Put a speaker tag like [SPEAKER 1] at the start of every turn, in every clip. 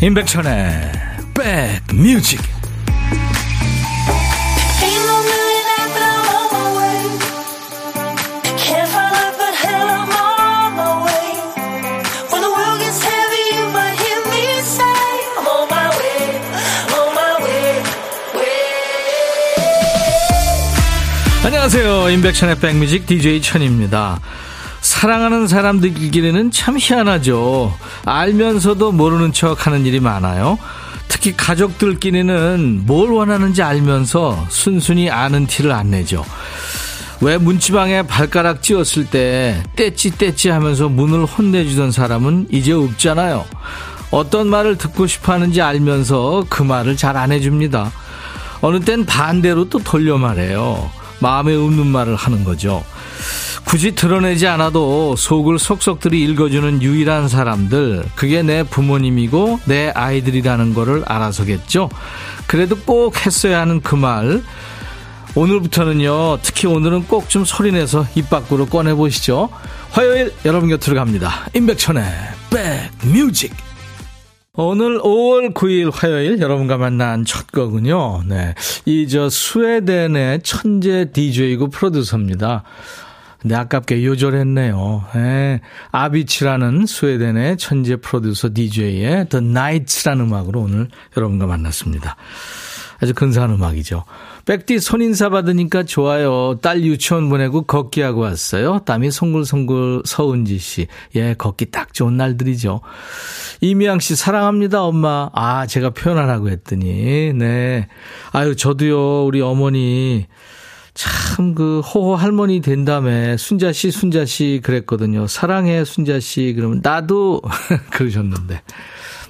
[SPEAKER 1] 임백천의 백뮤직 안녕하세요. 임백천의 백뮤직 DJ 천입니다. 사랑하는 사람들끼리는 참 희한하죠. 알면서도 모르는 척 하는 일이 많아요. 특히 가족들끼리는 뭘 원하는지 알면서 순순히 아는 티를 안 내죠. 왜 문지방에 발가락 찧었을 때 떼찌 떼찌 하면서 문을 혼내주던 사람은 이제 없잖아요. 어떤 말을 듣고 싶어 하는지 알면서 그 말을 잘 안 해줍니다. 어느 땐 반대로 또 돌려 말해요. 마음에 없는 말을 하는 거죠. 굳이 드러내지 않아도 속을 속속들이 읽어주는 유일한 사람들, 그게 내 부모님이고 내 아이들이라는 거를 알아서겠죠. 그래도 꼭 했어야 하는 그 말, 오늘부터는요, 특히 오늘은 꼭 좀 소리내서 입 밖으로 꺼내보시죠. 화요일 여러분 곁으로 갑니다. 임백천의 백뮤직. 오늘 5월 9일 화요일 여러분과 만난 첫 거군요. 네. 이 저 스웨덴의 천재 DJ이고 프로듀서입니다. 근데 아깝게 요절했네요. 예. 아비치라는 스웨덴의 천재 프로듀서 DJ의 The Nights라는 음악으로 오늘 여러분과 만났습니다. 아주 근사한 음악이죠. 백디 손인사 받으니까 좋아요. 딸 유치원 보내고 걷기 하고 왔어요. 땀이 송글송글 서은지 씨. 예, 걷기 딱 좋은 날들이죠. 이미양 씨 사랑합니다 엄마. 아 제가 표현하라고 했더니 네. 아유 저도요 우리 어머니 참 그 호호 할머니 된 다음에 순자 씨 순자 씨 그랬거든요. 사랑해 순자 씨 그러면 나도 그러셨는데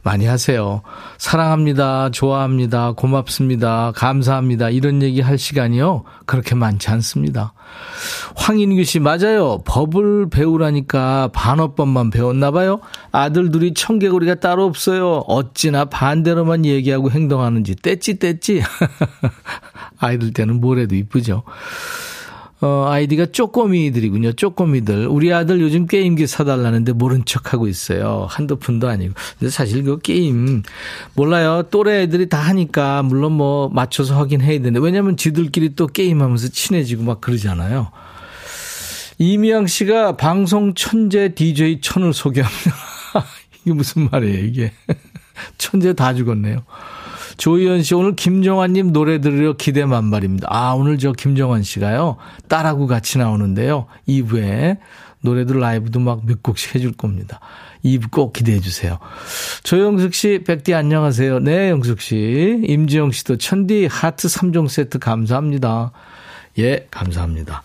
[SPEAKER 1] 많이 하세요. 사랑합니다. 좋아합니다. 고맙습니다. 감사합니다. 이런 얘기 할 시간이요. 그렇게 많지 않습니다. 황인규 씨, 맞아요. 법을 배우라니까 반어법만 배웠나 봐요. 아들 둘이 청개구리가 따로 없어요. 어찌나 반대로만 얘기하고 행동하는지 떼찌 떼찌. 아이들 때는 뭘 해도 이쁘죠. 어, 아이디가 쪼꼬미들이군요. 쪼꼬미들. 우리 아들 요즘 게임기 사달라는데 모른 척 하고 있어요. 한두 푼도 아니고. 근데 사실 그 게임, 몰라요. 또래 애들이 다 하니까, 물론 뭐 맞춰서 하긴 해야 되는데, 왜냐면 지들끼리 또 게임하면서 친해지고 막 그러잖아요. 이미양 씨가 방송 천재 DJ 천을 소개합니다. 이게 무슨 말이에요, 이게. 천재 다 죽었네요. 조희연 씨, 오늘 김정환님 노래 들으려 기대 만발입니다. 아, 오늘 저 김정환 씨가요, 딸하고 같이 나오는데요. 2부에 노래들 라이브도 막 몇 곡씩 해줄 겁니다. 2부 꼭 기대해 주세요. 조영숙 씨, 백디 안녕하세요. 네, 영숙 씨. 임지영 씨도 천디 하트 3종 세트 감사합니다. 예, 감사합니다.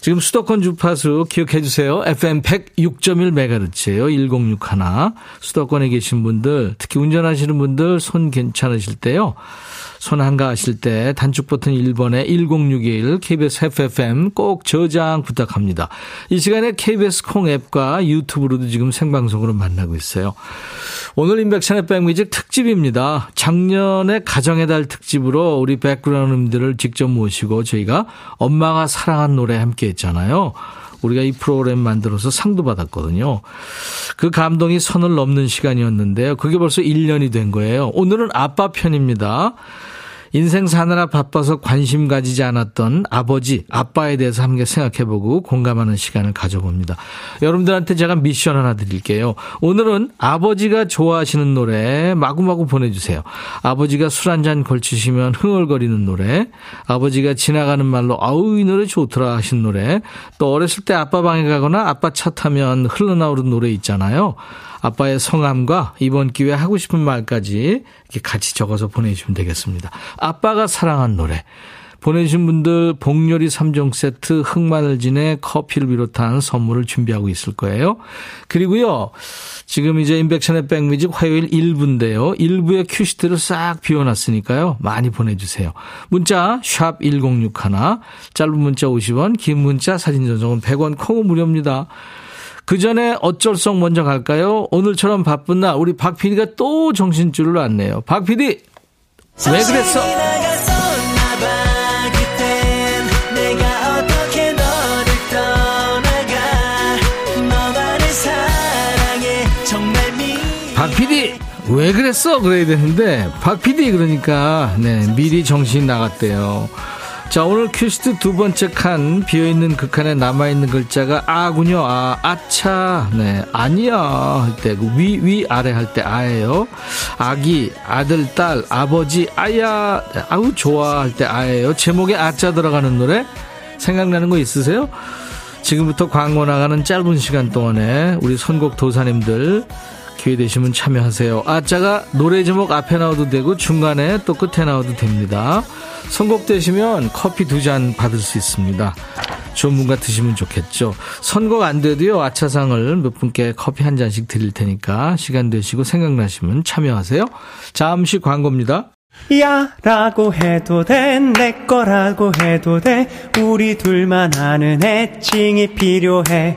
[SPEAKER 1] 지금 수도권 주파수 기억해 주세요. FM 106.1MHz예요. 1061. 수도권에 계신 분들, 특히 운전하시는 분들 손 괜찮으실 때요. 손 한가 하실 때 단축 버튼 1번에 1061 KBS FFM 꼭 저장 부탁합니다. 이 시간에 KBS 콩 앱과 유튜브로도 지금 생방송으로 만나고 있어요. 오늘 인백션의 백뮤직 특집입니다. 작년에 가정의 달 특집으로 우리 백그라운드들을 직접 모시고 저희가 엄마가 사랑한 노래 함께 했잖아요. 우리가 이 프로그램 만들어서 상도 받았거든요. 그 감동이 선을 넘는 시간이었는데요. 그게 벌써 1년이 된 거예요. 오늘은 아빠 편입니다. 인생 사느라 바빠서 관심 가지지 않았던 아버지, 아빠에 대해서 함께 생각해보고 공감하는 시간을 가져봅니다. 여러분들한테 제가 미션 하나 드릴게요. 오늘은 아버지가 좋아하시는 노래 마구마구 보내주세요. 아버지가 술 한 잔 걸치시면 흥얼거리는 노래, 아버지가 지나가는 말로 아우 이 노래 좋더라 하신 노래, 또 어렸을 때 아빠 방에 가거나 아빠 차 타면 흘러나오는 노래 있잖아요. 아빠의 성함과 이번 기회에 하고 싶은 말까지 이렇게 같이 적어서 보내주시면 되겠습니다. 아빠가 사랑한 노래. 보내주신 분들 복요리 3종 세트 흑마늘진의 커피를 비롯한 선물을 준비하고 있을 거예요. 그리고요. 지금 이제 인백션의 백뮤직 화요일 1부인데요. 1부에 큐시트를 싹 비워놨으니까요. 많이 보내주세요. 문자 샵 1061, 짧은 문자 50원, 긴 문자 사진 전송은 100원, 콩은 무료입니다. 그 전에 어쩔 성 먼저 갈까요? 오늘처럼 바쁜 날 우리 박 PD가 또 정신줄을 놨네요. 박 PD 왜 그랬어? 박 PD 왜 그랬어? 그래야 되는데, 박 PD 그러니까, 네, 미리 정신이 나갔대요. 자, 오늘 퀴스트 두 번째 칸, 비어있는 그 칸에 남아있는 글자가 아군요. 아, 아차. 네, 아니야. 할 때, 그 위, 위, 아래 할 때 아예요. 아기, 아들, 딸, 아버지, 아야. 네, 아우, 좋아. 할 때 아예요. 제목에 아자 들어가는 노래? 생각나는 거 있으세요? 지금부터 광고 나가는 짧은 시간 동안에 우리 선곡 도사님들 기회 되시면 참여하세요. 아자가 노래 제목 앞에 나와도 되고 중간에 또 끝에 나와도 됩니다. 선곡되시면 커피 두 잔 받을 수 있습니다. 좋은 분과 드시면 좋겠죠. 선곡 안 돼도요, 아차상을 몇 분께 커피 한 잔씩 드릴 테니까 시간 되시고 생각나시면 참여하세요. 잠시 광고입니다.
[SPEAKER 2] 야 라고 해도 돼 내 거라고 해도 돼 우리 둘만 아는 애칭이 필요해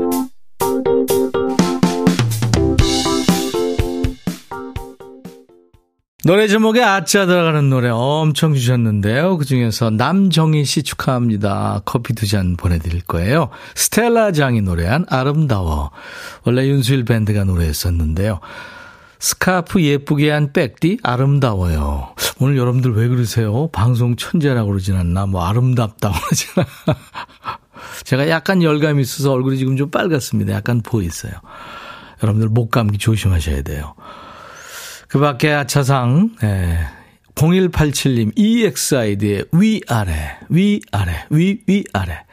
[SPEAKER 1] 노래 제목에 아짜 들어가는 노래 엄청 주셨는데요. 그 중에서 남정희 씨 축하합니다. 커피 두 잔 보내드릴 거예요. 스텔라 장이 노래한 아름다워. 원래 윤수일 밴드가 노래했었는데요. 스카프 예쁘게 한 백디 아름다워요. 오늘 여러분들 왜 그러세요? 방송 천재라고 그러진 않나? 뭐 아름답다고 그러진 않나? 제가 약간 열감이 있어서 얼굴이 지금 좀 빨갛습니다. 약간 보이있어요 여러분들 목 감기 조심하셔야 돼요. 그 밖에 아차상, 예. 0187님, EXID의 위아래, 위아래, 위, 위아래.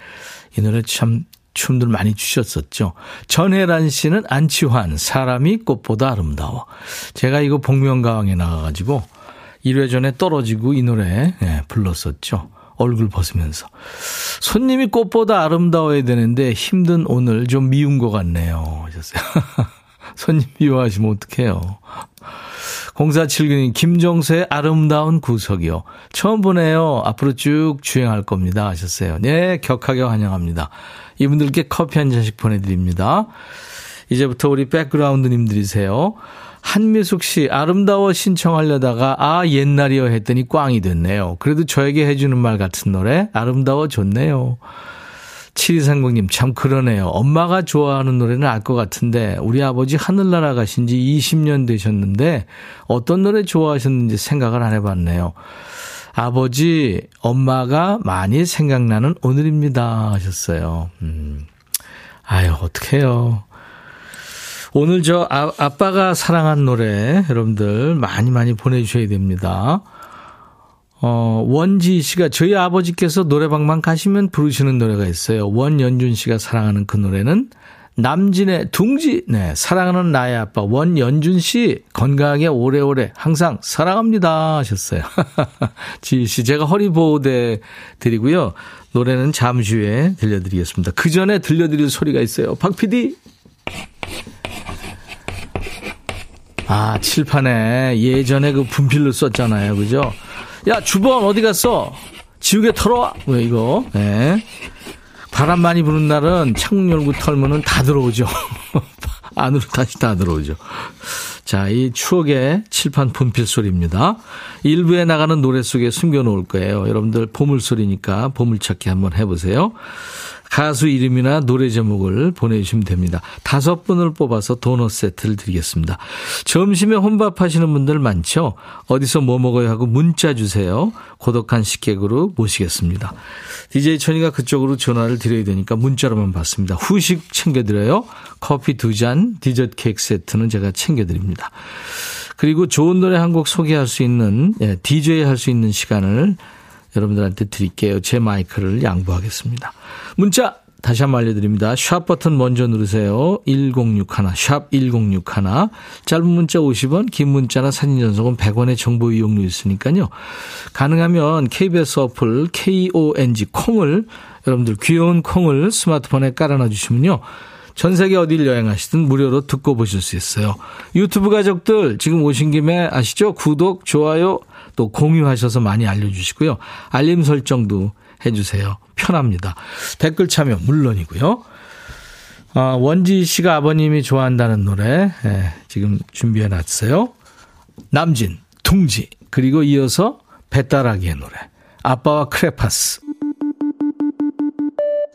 [SPEAKER 1] 이 노래 참 춤들 많이 추셨었죠. 전혜란 씨는 안치환, 사람이 꽃보다 아름다워. 제가 이거 복면가왕에 나가가지고 1회 전에 떨어지고 이 노래 예, 불렀었죠. 얼굴 벗으면서. 손님이 꽃보다 아름다워야 되는데 힘든 오늘 좀 미운 것 같네요. 하셨어요. 손님 미워하시면 어떡해요. 0479님, 김정수의 아름다운 구석이요. 처음 보네요. 앞으로 쭉 주행할 겁니다. 하셨어요. 네, 격하게 환영합니다. 이분들께 커피 한 잔씩 보내드립니다. 이제부터 우리 백그라운드님들이세요. 한미숙 씨, 아름다워 신청하려다가, 아, 옛날이요 했더니 꽝이 됐네요. 그래도 저에게 해주는 말 같은 노래, 아름다워 좋네요. 7230님, 참 그러네요. 엄마가 좋아하는 노래는 알 것 같은데, 우리 아버지 하늘나라 가신 지 20년 되셨는데, 어떤 노래 좋아하셨는지 생각을 안 해봤네요. 아버지, 엄마가 많이 생각나는 오늘입니다. 하셨어요. 음. 아유, 어떡해요. 오늘 저 아, 아빠가 사랑한 노래 여러분들 많이 많이 보내주셔야 됩니다. 어, 원지 씨가 저희 아버지께서 노래방만 가시면 부르시는 노래가 있어요. 원연준 씨가 사랑하는 그 노래는 남진의 둥지, 네, 사랑하는 나의 아빠 원연준 씨 건강하게 오래오래 항상 사랑합니다 하셨어요. 지희 씨, 제가 허리 보호대 드리고요. 노래는 잠시 후에 들려드리겠습니다. 그 전에 들려드릴 소리가 있어요. 박 PD. 아, 칠판에 예전에 그 분필로 썼잖아요. 그죠? 야, 주번 어디 갔어? 지우개 털어와. 왜 이거? 네. 바람 많이 부는 날은 창문 열고 털면은 다 들어오죠. 안으로 다시 다 들어오죠. 자, 이 추억의 칠판 분필 소리입니다. 일부에 나가는 노래 속에 숨겨놓을 거예요. 여러분들 보물 소리니까 보물찾기 한번 해보세요. 가수 이름이나 노래 제목을 보내주시면 됩니다. 다섯 분을 뽑아서 도넛 세트를 드리겠습니다. 점심에 혼밥 하시는 분들 많죠? 어디서 뭐 먹어야 하고 문자 주세요. 고독한 식객으로 모시겠습니다. DJ 천이가 그쪽으로 전화를 드려야 되니까 문자로만 받습니다. 후식 챙겨드려요. 커피 두 잔, 디저트 케이크 세트는 제가 챙겨드립니다. 그리고 좋은 노래 한 곡 소개할 수 있는, 예, DJ 할 수 있는 시간을 여러분들한테 드릴게요. 제 마이크를 양보하겠습니다. 문자 다시 한번 알려드립니다. 샵 버튼 먼저 누르세요. 1061, 샵 1061. 짧은 문자 50원, 긴 문자나 사진 전송은 100원의 정보 이용료 있으니까요. 가능하면 KBS 어플 KONG 콩을 여러분들 귀여운 콩을 스마트폰에 깔아놔 주시면요. 전 세계 어딜 여행하시든 무료로 듣고 보실 수 있어요. 유튜브 가족들 지금 오신 김에 아시죠? 구독, 좋아요, 또 공유하셔서 많이 알려주시고요. 알림 설정도 해주세요. 편합니다. 댓글 참여 물론이고요. 어, 원지 씨가 아버님이 좋아한다는 노래 예, 지금 준비해 놨어요. 남진, 둥지 그리고 이어서 배따라기의 노래 아빠와 크레파스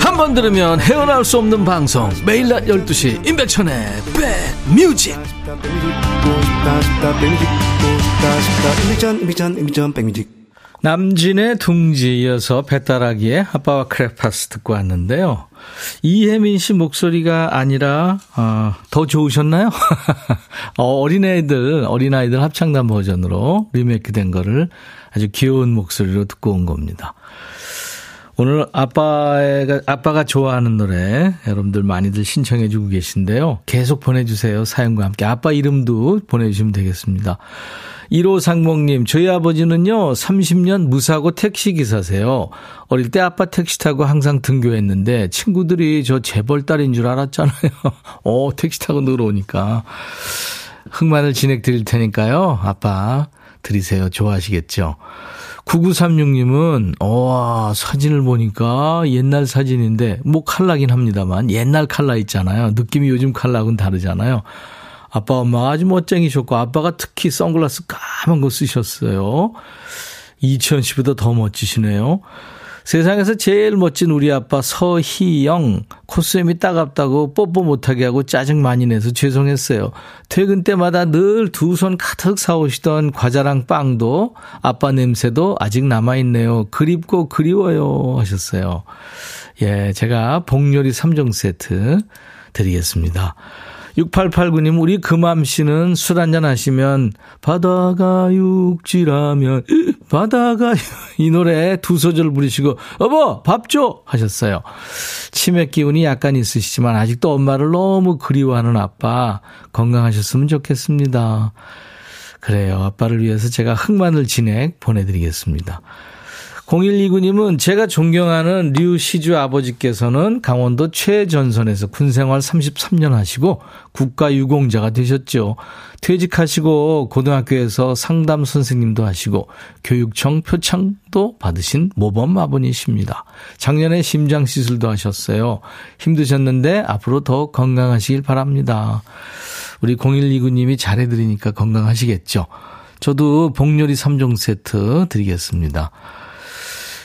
[SPEAKER 1] 한 번 들으면 헤어나올 수 없는 방송 매일 낮 12시 임백천의 백뮤직 남진의 둥지 이어서 배따라기의 아빠와 크레파스 듣고 왔는데요. 이혜민 씨 목소리가 아니라 어, 더 좋으셨나요? 어, 어린애들 어린아이들 합창단 버전으로 리메이크 된 거를 아주 귀여운 목소리로 듣고 온 겁니다. 오늘 아빠가, 아빠가 좋아하는 노래 여러분들 많이들 신청해 주고 계신데요. 계속 보내주세요. 사연과 함께. 아빠 이름도 보내주시면 되겠습니다. 1호 상목님, 저희 아버지는요, 30년 무사고 택시기사세요. 어릴 때 아빠 택시 타고 항상 등교했는데, 친구들이 저 재벌 딸인 줄 알았잖아요. 어, 택시 타고 늘어오니까. 흑마늘 진행 드릴 테니까요. 아빠, 드리세요. 좋아하시겠죠? 9936님은, 와, 사진을 보니까 옛날 사진인데, 뭐 칼라긴 합니다만, 옛날 칼라 있잖아요. 느낌이 요즘 칼라하고는 다르잖아요. 아빠, 엄마가 아주 멋쟁이셨고, 아빠가 특히 선글라스 까만 거 쓰셨어요. 이천 씨보다 더 멋지시네요. 세상에서 제일 멋진 우리 아빠 서희영 코스염이 따갑다고 뽀뽀 못하게 하고 짜증 많이 내서 죄송했어요. 퇴근 때마다 늘 두 손 가득 사오시던 과자랑 빵도 아빠 냄새도 아직 남아있네요. 그립고 그리워요 하셨어요. 예, 제가 복요리 3종 세트 드리겠습니다. 6889님, 우리 금암 씨는 술 한잔 하시면, 바다가 육지라면, 바다가, 이 노래 두 소절 부르시고, 여보, 밥 줘! 하셨어요. 치맥 기운이 약간 있으시지만, 아직도 엄마를 너무 그리워하는 아빠, 건강하셨으면 좋겠습니다. 그래요. 아빠를 위해서 제가 흑마늘 진액 보내드리겠습니다. 0129님은 제가 존경하는 류 시주 아버지께서는 강원도 최전선에서 군생활 33년 하시고 국가유공자가 되셨죠. 퇴직하시고 고등학교에서 상담 선생님도 하시고 교육청 표창도 받으신 모범 아버님이십니다. 작년에 심장 시술도 하셨어요. 힘드셨는데 앞으로 더 건강하시길 바랍니다. 우리 0129님이 잘해드리니까 건강하시겠죠. 저도 복요리 3종 세트 드리겠습니다.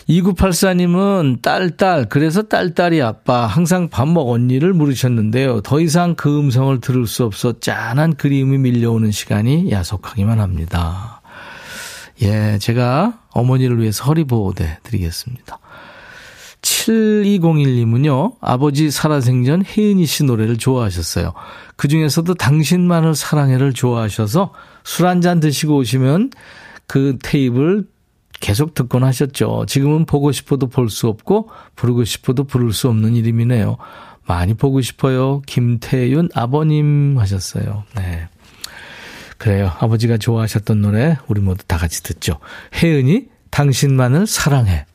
[SPEAKER 1] 2984님은 딸, 딸, 그래서 딸 딸이 아빠, 항상 밥 먹었니를 물으셨는데요. 더 이상 그 음성을 들을 수 없어 짠한 그림이 밀려오는 시간이 야속하기만 합니다. 예, 제가 어머니를 위해서 허리보호대 드리겠습니다. 7201님은요, 아버지 살아생전 혜은이 씨 노래를 좋아하셨어요. 그 중에서도 당신만을 사랑해를 좋아하셔서 술 한 잔 드시고 오시면 그 테이블 계속 듣곤 하셨죠. 지금은 보고 싶어도 볼 수 없고 부르고 싶어도 부를 수 없는 이름이네요. 많이 보고 싶어요. 김태윤 아버님 하셨어요. 네. 그래요. 아버지가 좋아하셨던 노래 우리 모두 다 같이 듣죠. 혜은이 당신만을 사랑해.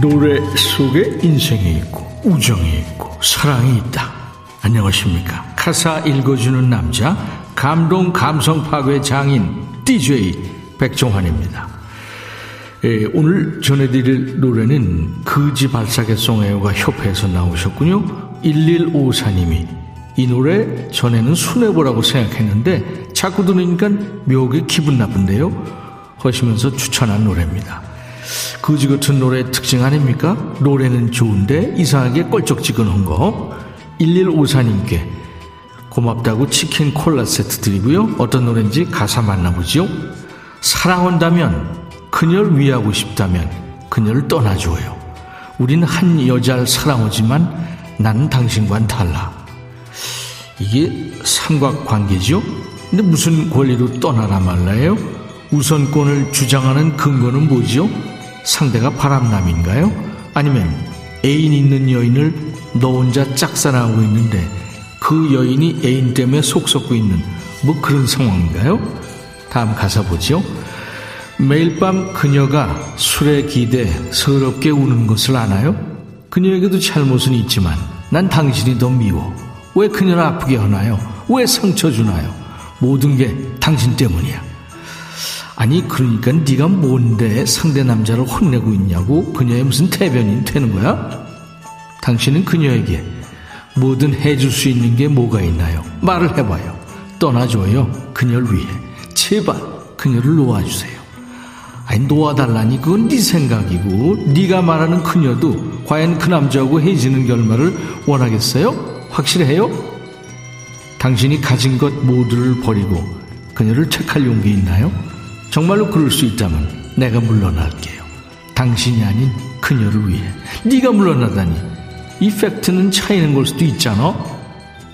[SPEAKER 1] 노래 속에 인생이 있고 우정이 있고 사랑이 있다. 안녕하십니까. 가사 읽어주는 남자 감동 감성 파괴 장인 DJ 백종환입니다. 예, 오늘 전해드릴 노래는 그지 발사계 송해요가 협회에서 나오셨군요. 1154님이 이 노래 전에는 순애보라고 생각했는데 자꾸 들으니까 묘하게 기분 나쁜데요. 하시면서 추천한 노래입니다. 거지 같은 노래 특징 아닙니까? 노래는 좋은데 이상하게 껄쩍지근한 거. 1154님께 고맙다고 치킨 콜라 세트 드리고요. 어떤 노래인지 가사 만나보죠. 사랑한다면 그녀를 위하고 싶다면 그녀를 떠나줘요. 우린 한 여자를 사랑하지만 나는 당신과는 달라. 이게 삼각관계죠? 근데 무슨 권리로 떠나라 말라요? 우선권을 주장하는 근거는 뭐죠? 상대가 바람남인가요? 아니면 애인 있는 여인을 너 혼자 짝사랑하고 있는데 그 여인이 애인 때문에 속 썩고 있는 뭐 그런 상황인가요? 다음 가사 보죠. 매일 밤 그녀가 술에 기대 서럽게 우는 것을 아나요? 그녀에게도 잘못은 있지만 난 당신이 더 미워. 왜 그녀를 아프게 하나요? 왜 상처 주나요? 모든 게 당신 때문이야. 아니 그러니까 네가 뭔데 상대 남자를 혼내고 있냐고 그녀의 무슨 대변인 되는 거야? 당신은 그녀에게 뭐든 해줄 수 있는 게 뭐가 있나요? 말을 해봐요. 떠나줘요. 그녀를 위해. 제발 그녀를 놓아주세요. 아니 놓아달라니 그건 네 생각이고 네가 말하는 그녀도 과연 그 남자하고 헤어지는 결말을 원하겠어요? 확실해요? 당신이 가진 것 모두를 버리고 그녀를 택할 용기 있나요? 정말로 그럴 수 있다면 내가 물러날게요. 당신이 아닌 그녀를 위해 네가 물러나다니 이 팩트는 차이는 걸 수도 있잖아.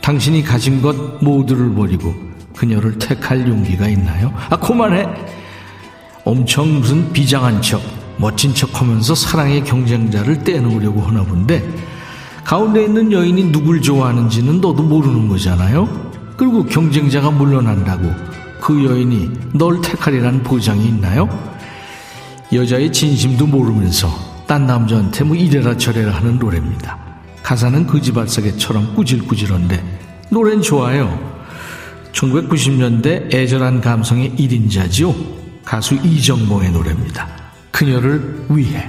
[SPEAKER 1] 당신이 가진 것 모두를 버리고 그녀를 택할 용기가 있나요? 아 그만해. 엄청 무슨 비장한 척, 멋진 척 하면서 사랑의 경쟁자를 떼놓으려고 하나 본데 가운데 있는 여인이 누굴 좋아하는지는 너도 모르는 거잖아요. 그리고 경쟁자가 물러난다고 그 여인이 널 택하리라는 보장이 있나요? 여자의 진심도 모르면서 딴 남자한테 뭐 이래라 저래라 하는 노래입니다. 가사는 거지발사계처럼 꾸질꾸질한데 노래는 좋아요. 1990년대 애절한 감성의 1인자지요. 가수 이정봉의 노래입니다. 그녀를 위해.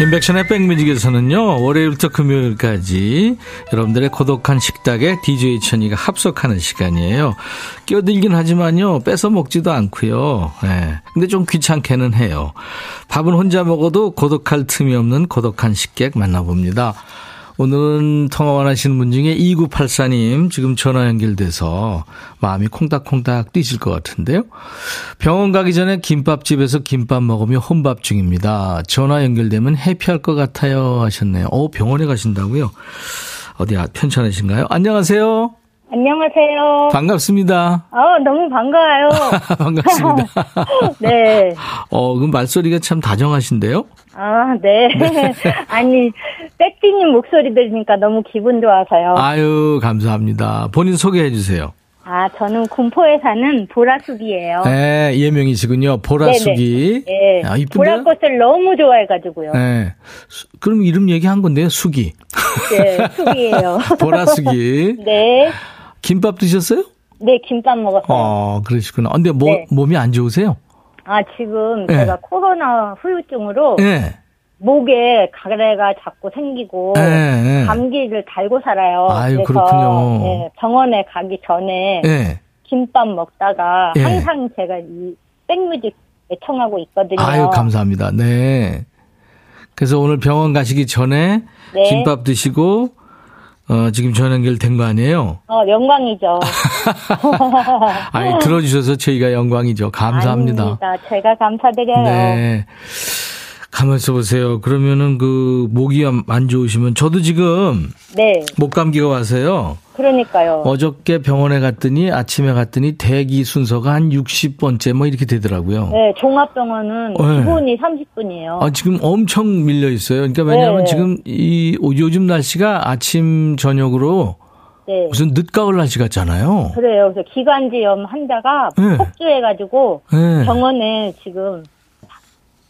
[SPEAKER 1] 인백션의 백뮤직에서는요, 월요일부터 금요일까지 여러분들의 고독한 식탁에 DJ 천이가 합석하는 시간이에요. 끼어들긴 하지만요, 뺏어 먹지도 않고요. 예. 근데 좀 귀찮게는 해요. 밥은 혼자 먹어도 고독할 틈이 없는 고독한 식객 만나봅니다. 오늘은 통화 원하시는 분 중에 2984님 지금 전화 연결돼서 마음이 콩닥콩닥 뛰실 것 같은데요. 병원 가기 전에 김밥집에서 김밥 먹으며 혼밥 중입니다. 전화 연결되면 해피할 것 같아요 하셨네요. 어, 병원에 가신다고요? 어디 아, 편찮으신가요? 안녕하세요.
[SPEAKER 3] 안녕하세요.
[SPEAKER 1] 반갑습니다.
[SPEAKER 3] 어, 너무 반가워요.
[SPEAKER 1] 반갑습니다.
[SPEAKER 3] 네.
[SPEAKER 1] 어, 그 말소리가 참 다정하신데요?
[SPEAKER 3] 아, 네. 아니, 백디님 목소리 들으니까 너무 기분 좋아서요.
[SPEAKER 1] 아유, 감사합니다. 본인 소개해 주세요.
[SPEAKER 3] 아, 저는 군포에 사는 보라숙이에요.
[SPEAKER 1] 네, 예명이시군요. 보라숙이.
[SPEAKER 3] 네.
[SPEAKER 1] 아, 이쁜데요?
[SPEAKER 3] 보라꽃을 너무 좋아해가지고요.
[SPEAKER 1] 네. 수- 그럼 이름 얘기한 건데요, 숙이.
[SPEAKER 3] 네, 숙이에요.
[SPEAKER 1] 보라숙이.
[SPEAKER 3] 네.
[SPEAKER 1] 김밥 드셨어요?
[SPEAKER 3] 네, 김밥 먹었어요.
[SPEAKER 1] 어, 그러시구나. 근데 뭐,
[SPEAKER 3] 네.
[SPEAKER 1] 몸이 안 좋으세요?
[SPEAKER 3] 아, 지금
[SPEAKER 1] 네.
[SPEAKER 3] 제가 코로나 후유증으로
[SPEAKER 1] 네.
[SPEAKER 3] 목에 가래가 자꾸 생기고
[SPEAKER 1] 네, 네.
[SPEAKER 3] 감기를 달고 살아요.
[SPEAKER 1] 아유,
[SPEAKER 3] 그래서. 예, 병원에 가기 전에
[SPEAKER 1] 네.
[SPEAKER 3] 김밥 먹다가
[SPEAKER 1] 예.
[SPEAKER 3] 항상 제가 이 백뮤직 애청하고 있거든요.
[SPEAKER 1] 아유, 감사합니다. 네. 그래서 오늘 병원 가시기 전에
[SPEAKER 3] 네.
[SPEAKER 1] 김밥 드시고, 어, 지금 전화 연결된 거 아니에요?
[SPEAKER 3] 어, 영광이죠.
[SPEAKER 1] 아이, 들어주셔서 저희가 영광이죠. 감사합니다.
[SPEAKER 3] 아닙니다. 제가 감사드려요.
[SPEAKER 1] 네. 가만있어 보세요. 그러면은 그 목이 안- 안 좋으시면 저도 지금
[SPEAKER 3] 네,
[SPEAKER 1] 목 감기가 와서요.
[SPEAKER 3] 그러니까요.
[SPEAKER 1] 어저께 병원에 갔더니 아침에 갔더니 대기 순서가 한 60번째 뭐 이렇게 되더라고요.
[SPEAKER 3] 네, 종합병원은
[SPEAKER 1] 네.
[SPEAKER 3] 기본이 30분이에요.
[SPEAKER 1] 아, 지금 엄청 밀려 있어요. 그러니까 왜냐하면
[SPEAKER 3] 네.
[SPEAKER 1] 지금 이 요즘 날씨가 아침 저녁으로
[SPEAKER 3] 네.
[SPEAKER 1] 무슨 늦가을 날씨 같잖아요.
[SPEAKER 3] 그래요. 그래서 기관지염 환자가
[SPEAKER 1] 네.
[SPEAKER 3] 폭주해가지고
[SPEAKER 1] 네.
[SPEAKER 3] 병원에 지금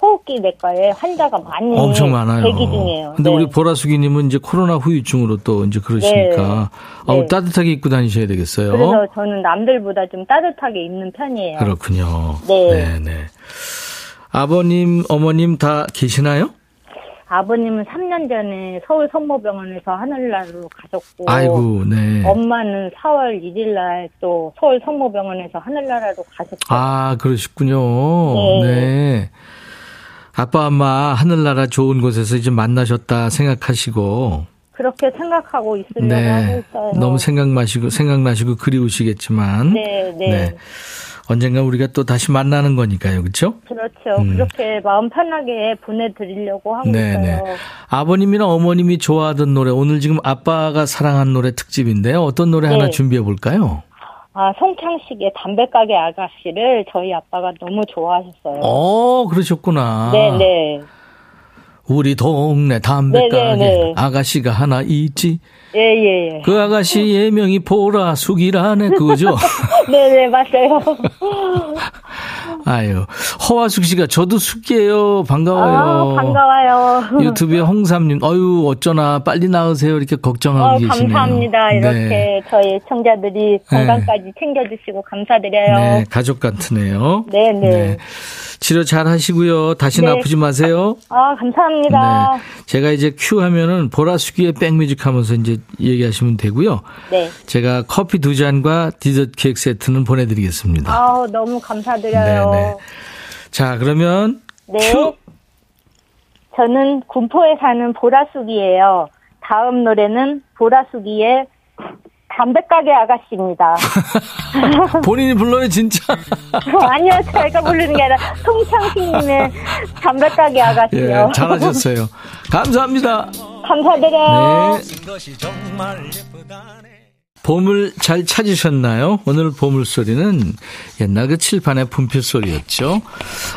[SPEAKER 3] 호흡기 내과에 환자가 많이
[SPEAKER 1] 엄청 많아요.
[SPEAKER 3] 대기 중이에요.
[SPEAKER 1] 근데
[SPEAKER 3] 네.
[SPEAKER 1] 우리 보라숙이님은 이제 코로나 후유증으로 또 이제 그러시니까
[SPEAKER 3] 네.
[SPEAKER 1] 아우
[SPEAKER 3] 네.
[SPEAKER 1] 따뜻하게 입고 다니셔야 되겠어요.
[SPEAKER 3] 그래서 저는 남들보다 좀 따뜻하게 입는 편이에요.
[SPEAKER 1] 그렇군요.
[SPEAKER 3] 네.
[SPEAKER 1] 네. 아버님, 어머님 다 계시나요?
[SPEAKER 3] 아버님은 3년 전에 서울 성모병원에서 하늘나라로 가셨고
[SPEAKER 1] 아이고, 네.
[SPEAKER 3] 엄마는 4월 1일 날 또 서울 성모병원에서 하늘나라로 가셨죠.
[SPEAKER 1] 아, 그러셨군요.
[SPEAKER 3] 네.
[SPEAKER 1] 네. 아빠, 엄마, 하늘나라 좋은 곳에서 이제 만나셨다 생각하시고,
[SPEAKER 3] 그렇게 생각하고 있으려고 하고
[SPEAKER 1] 네.
[SPEAKER 3] 있어요.
[SPEAKER 1] 너무 생각나시고, 생각나시고 그리우시겠지만,
[SPEAKER 3] 네, 네.
[SPEAKER 1] 네. 언젠가 우리가 또 다시 만나는 거니까요. 그렇죠?
[SPEAKER 3] 그렇죠.
[SPEAKER 1] 음.
[SPEAKER 3] 그렇게 마음 편하게 보내드리려고 하고
[SPEAKER 1] 네네.
[SPEAKER 3] 있어요.
[SPEAKER 1] 아버님이나 어머님이 좋아하던 노래, 오늘 지금 아빠가 사랑한 노래 특집인데요. 어떤 노래 하나
[SPEAKER 3] 네.
[SPEAKER 1] 준비해 볼까요?
[SPEAKER 3] 아, 송창식의 담배가게 아가씨를 저희 아빠가 너무 좋아하셨어요.
[SPEAKER 1] 어, 그러셨구나.
[SPEAKER 3] 네네.
[SPEAKER 1] 우리 동네 담배가게
[SPEAKER 3] 네네네.
[SPEAKER 1] 아가씨가 하나 있지.
[SPEAKER 3] 예, 예, 예.
[SPEAKER 1] 그 아가씨 예명이 보라 숙이라네 그거죠?
[SPEAKER 3] 네네, 맞아요.
[SPEAKER 1] 아유 허화숙 씨가 저도 숙이에요 반가워요.
[SPEAKER 3] 아, 반가워요.
[SPEAKER 1] 유튜브에 홍삼님 어유 어쩌나 빨리 나으세요 이렇게 걱정하고
[SPEAKER 3] 어,
[SPEAKER 1] 계시네요.
[SPEAKER 3] 감사합니다. 이렇게
[SPEAKER 1] 네.
[SPEAKER 3] 저희 청자들이 건강까지 챙겨주시고 감사드려요.
[SPEAKER 1] 네, 가족 같으네요.
[SPEAKER 3] 네네.
[SPEAKER 1] 치료 잘 하시고요. 다시는
[SPEAKER 3] 네.
[SPEAKER 1] 아프지 마세요.
[SPEAKER 3] 아, 감사합니다.
[SPEAKER 1] 네. 제가 이제 큐 하면은 보라숙이의 백뮤직 하면서 이제 얘기하시면 되고요.
[SPEAKER 3] 네.
[SPEAKER 1] 제가 커피 두 잔과 디저트 케이크 세트는 보내드리겠습니다.
[SPEAKER 3] 아우, 너무 감사드려요.
[SPEAKER 1] 네네. 자, 그러면
[SPEAKER 3] 네.
[SPEAKER 1] 큐!
[SPEAKER 3] 저는 군포에 사는 보라숙이에요. 다음 노래는 보라숙이의 담배가게 아가씨입니다.
[SPEAKER 1] 본인이 불러요, 진짜.
[SPEAKER 3] 아니요, 저희가 부르는 게 아니라 송창식님의 담배가게
[SPEAKER 1] 예,
[SPEAKER 3] 아가씨요.
[SPEAKER 1] 잘하셨어요. 감사합니다.
[SPEAKER 3] 감사드려요.
[SPEAKER 1] 네. 봄을 잘 찾으셨나요? 오늘 보물 소리는 옛날 그 칠판의 분필 소리였죠.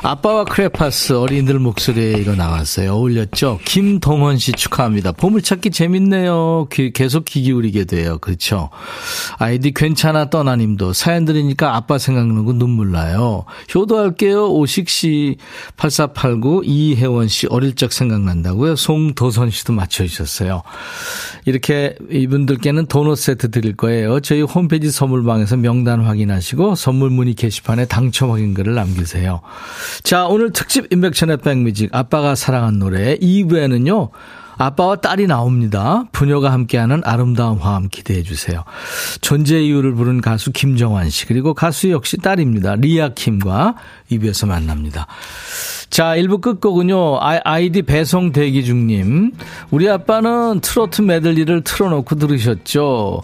[SPEAKER 1] 아빠와 크레파스 어린이들 목소리에 이거 나왔어요. 어울렸죠? 김동원 씨 축하합니다. 보물 찾기 재밌네요. 귀- 계속 귀 기울이게 돼요. 그렇죠? 아이디 괜찮아 떠나님도 사연 들으니까 아빠 생각나고 눈물 나요. 효도할게요. 오식 씨 8489 이혜원 씨 어릴 적 생각난다고요. 송도선 씨도 맞춰 주셨어요. 이렇게 이분들께는 도넛 세트 드릴 거예요. 저희 홈페이지 선물방에서 명단 확인하시고 선물 문의 게시판에 당첨 확인글을 남기세요. 자, 오늘 특집 인백천의 백뮤직 아빠가 사랑한 노래 2부에는요. 아빠와 딸이 나옵니다. 부녀가 함께하는 아름다운 화음 기대해 주세요. 존재 이유를 부른 가수 김정환 씨 그리고 가수 역시 딸입니다. 리아 킴과 2부에서 만납니다. 자, 1부 끝곡은요. 아- 아이디 배송 대기 중님. 우리 아빠는 트로트 메들리를 틀어놓고 들으셨죠.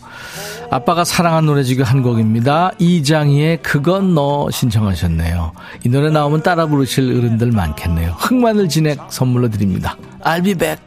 [SPEAKER 1] 아빠가 사랑한 노래 중에 한 곡입니다. 이장희의 그건 너 신청하셨네요. 이 노래 나오면 따라 부르실 어른들 많겠네요. 흑마늘 진액 선물로 드립니다. I'll be back.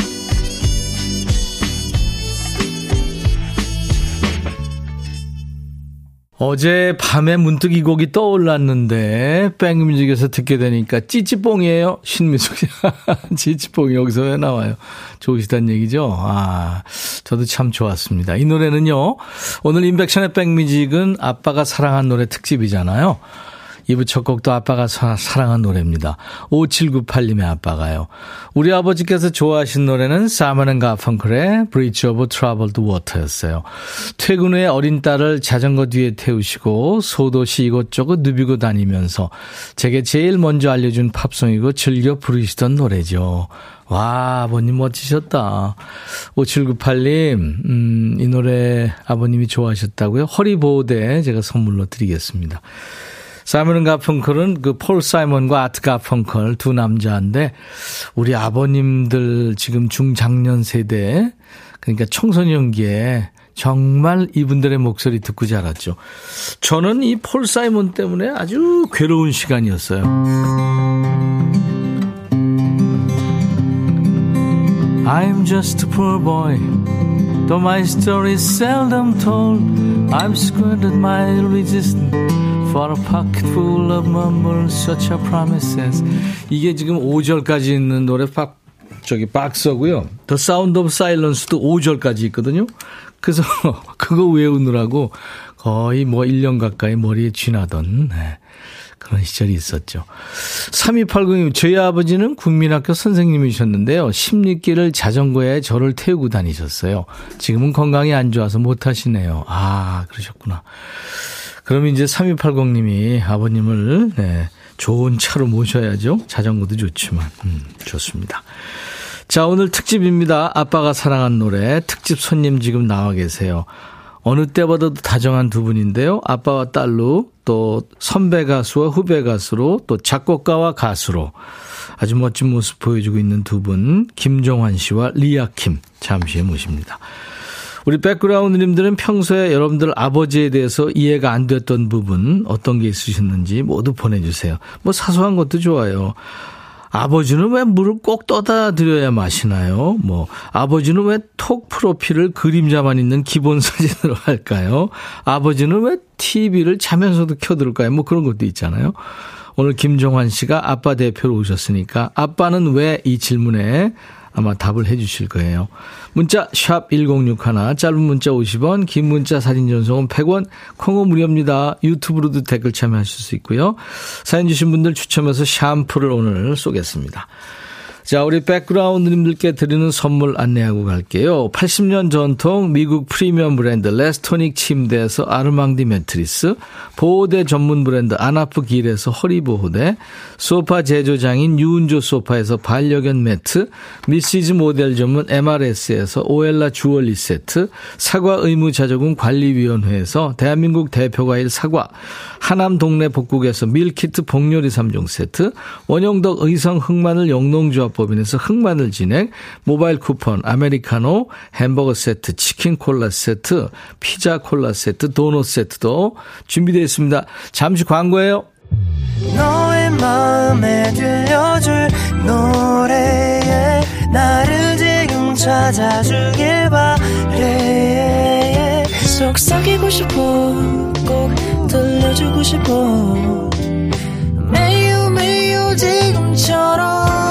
[SPEAKER 1] 어제 밤에 문득 이 곡이 떠올랐는데 백뮤직에서 듣게 되니까 찌찌뽕이에요? 신미숙. 씨 찌찌뽕이 여기서 왜 나와요? 좋으시단 얘기죠? 아 저도 참 좋았습니다. 이 노래는요 오늘 인백션의 백뮤직은 아빠가 사랑한 노래 특집이잖아요 2부 첫 곡도 아빠가 사, 사랑한 노래입니다. 5798님의 아빠가요. 우리 아버지께서 좋아하신 노래는 사먼 가펑클의 Bridge over Troubled Water였어요. 퇴근 후에 어린 딸을 자전거 뒤에 태우시고 소도시 이곳저곳 누비고 다니면서 제게 제일 먼저 알려준 팝송이고 즐겨 부르시던 노래죠. 와, 아버님 멋지셨다. 5798님, 음, 이 노래 아버님이 좋아하셨다고요? 허리보호대 제가 선물로 드리겠습니다. 사이먼 가펑클은 그 폴 사이먼과 아트 가펑클 두 남자인데 우리 아버님들 지금 중장년 세대 그러니까 청소년기에 정말 이분들의 목소리 듣고 자랐죠. 저는 이 폴 사이먼 때문에 아주 괴로운 시간이었어요. I'm just a poor boy. Though my story is seldom told, I'm squandered my resistance for a pocket full of mumbles, such a promises. 이게 지금 5절까지 있는 노래 박, 저기 박서고요. The Sound of Silence도 5절까지 있거든요. 그래서 그거 외우느라고 거의 뭐 1년 가까이 머리에 쥐나던 네. 그런 시절이 있었죠. 3280님, 저희 아버지는 국민학교 선생님이셨는데요. 십리길을 자전거에 저를 태우고 다니셨어요. 지금은 건강이 안 좋아서 못 하시네요. 아, 그러셨구나. 그럼 이제 3280님이 아버님을, 네, 좋은 차로 모셔야죠. 자전거도 좋지만, 음, 좋습니다. 자, 오늘 특집입니다. 아빠가 사랑한 노래. 특집 손님 지금 나와 계세요. 어느 때보다도 다정한 두 분인데요. 아빠와 딸로 또 선배 가수와 후배 가수로 또 작곡가와 가수로 아주 멋진 모습 보여주고 있는 두 분, 김종환 씨와 리아킴 잠시 후에 모십니다. 우리 백그라운드님들은 평소에 여러분들 아버지에 대해서 이해가 안 됐던 부분 어떤 게 있으셨는지 모두 보내주세요. 뭐 사소한 것도 좋아요. 아버지는 왜 물을 꼭 떠다 드려야 마시나요? 뭐, 아버지는 왜 톡 프로필을 그림자만 있는 기본 사진으로 할까요? 아버지는 왜 TV를 자면서도 켜들을까요? 뭐 그런 것도 있잖아요. 오늘 김종환 씨가 아빠 대표로 오셨으니까 아빠는 왜 이 질문에 아마 답을 해 주실 거예요. 문자 1061, 짧은 문자 50원, 긴 문자 사진 전송은 100원, 콩은 무료입니다. 유튜브로도 댓글 참여하실 수 있고요. 사연 주신 분들 추첨해서 샴푸를 오늘 쏘겠습니다. 자, 우리 백그라운드님들께 드리는 선물 안내하고 갈게요. 80년 전통 미국 프리미엄 브랜드 레스토닉 침대에서 아르망디 매트리스, 보호대 전문 브랜드 아나프 길에서 허리보호대, 소파 제조장인 유운조 소파에서 반려견 매트, 미시즈 모델 전문 MRS에서 오엘라 주얼리 세트, 사과 의무자조금 관리위원회에서 대한민국 대표과일 사과, 하남 동네 복국에서 밀키트 복요리 3종 세트, 원형덕 의성 흑마늘 영농조합 법인에서 흑마늘 진행, 모바일 쿠폰, 아메리카노, 햄버거 세트, 치킨 콜라 세트, 피자 콜라 세트, 도넛 세트도 준비되어 있습니다. 잠시 광고예요. 속삭이고 싶어 꼭 들려주고 싶어 매우 매우 지금처럼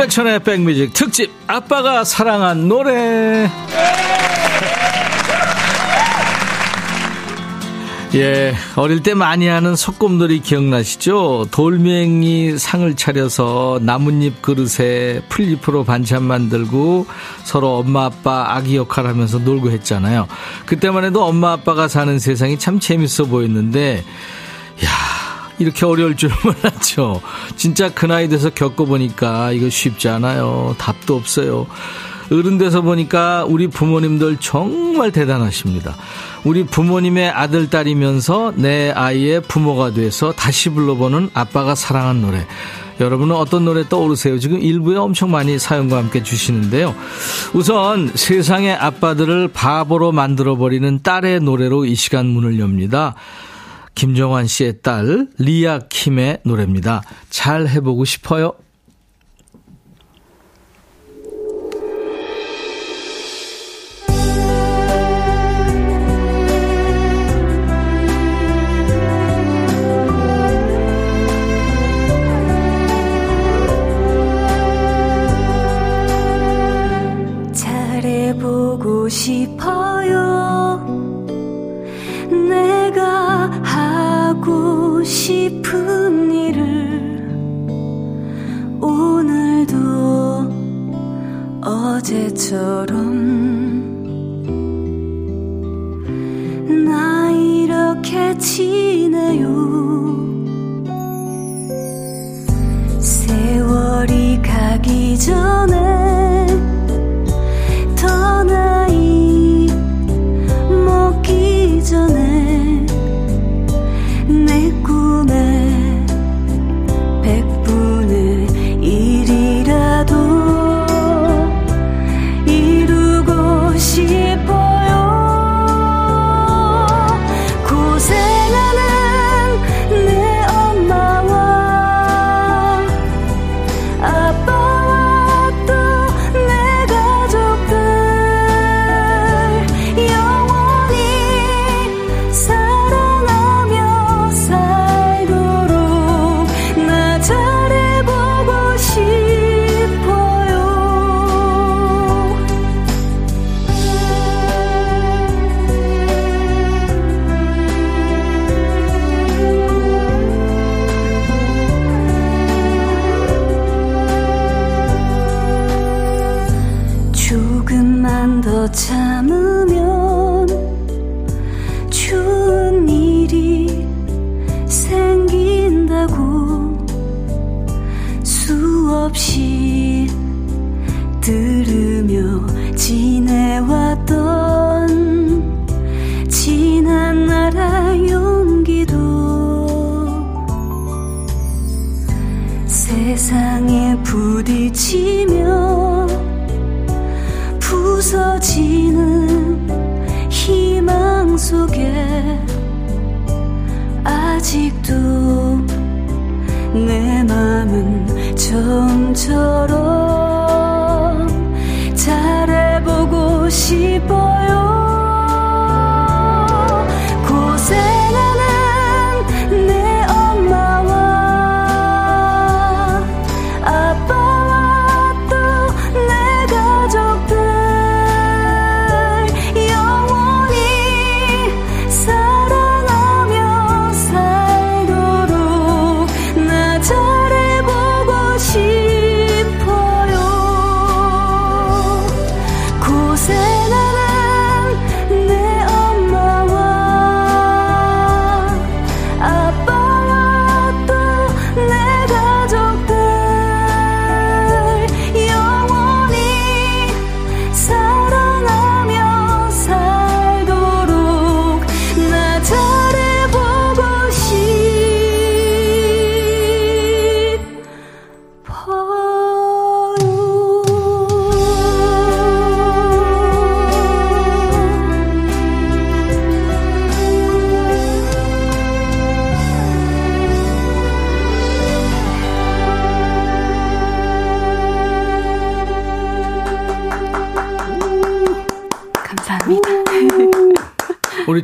[SPEAKER 1] 임백천의 백뮤직 특집 아빠가 사랑한 노래 예, 어릴 때 많이 하는 소꿉놀이 기억나시죠? 돌멩이 상을 차려서 나뭇잎 그릇에 풀잎으로 반찬 만들고 서로 엄마 아빠 아기 역할 하면서 놀고 했잖아요. 그때만 해도 엄마 아빠가 사는 세상이 참 재밌어 보였는데, 야 이렇게 어려울 줄 몰랐죠. 진짜 그 나이 돼서 겪어보니까 이거 쉽지 않아요. 답도 없어요. 어른 돼서 보니까 우리 부모님들 정말 대단하십니다. 우리 부모님의 아들, 딸이면서 내 아이의 부모가 돼서 다시 불러보는 아빠가 사랑한 노래. 여러분은 어떤 노래 떠오르세요? 지금 일부에 엄청 많이 사연과 함께 주시는데요. 우선 세상의 아빠들을 바보로 만들어버리는 딸의 노래로 이 시간 문을 엽니다. 김정환 씨의 딸 리아 킴의 노래입니다. 잘 해보고 싶어요.
[SPEAKER 4] 싶어요. 하고 싶은 일을 오늘도 어제처럼 나 이렇게 지내요. 세월이 가기 전에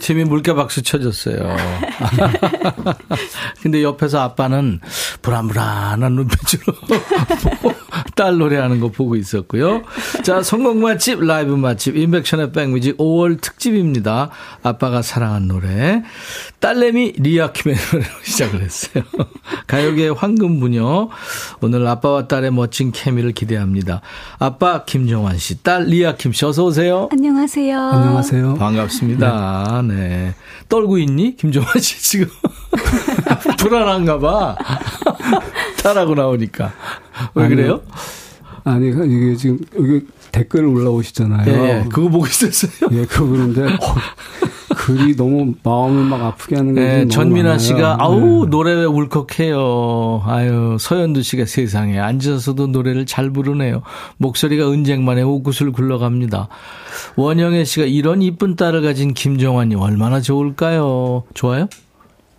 [SPEAKER 1] 우리 팀이 물개 박수 쳐줬어요. 근데 옆에서 아빠는 불안불안한 눈빛으로 딸 노래하는 거 보고 있었고요. 자, 선곡 맛집, 라이브 맛집, 임백천의 백뮤직 5월 특집입니다. 아빠가 사랑한 노래. 딸내미 리아킴의 노래로 시작을 했어요. 가요계의 황금부녀. 오늘 아빠와 딸의 멋진 케미를 기대합니다. 아빠 김종환 씨, 딸 리아 킴 씨, 어서 오세요.
[SPEAKER 4] 안녕하세요.
[SPEAKER 5] 안녕하세요.
[SPEAKER 1] 반갑습니다. 네. 떨고 있니? 김종환 씨 지금. 불안한가 봐. 딸하고 나오니까. 왜 그래요?
[SPEAKER 5] 아니, 이게 지금, 여기 댓글 올라오시잖아요.
[SPEAKER 1] 예, 예. 그거 보고 있었어요.
[SPEAKER 5] 예, 그거 그런데, 어, 글이 너무 마음을 막 아프게 하는 게
[SPEAKER 1] 네, 전민아
[SPEAKER 5] 많아요.
[SPEAKER 1] 씨가 아우
[SPEAKER 5] 네.
[SPEAKER 1] 노래 왜 울컥해요. 아유 서현두 씨가 세상에 앉아서도 노래를 잘 부르네요. 목소리가 은쟁반에 옷구슬 굴러갑니다. 원영애 씨가 이런 이쁜 딸을 가진 김정환이 얼마나 좋을까요? 좋아요?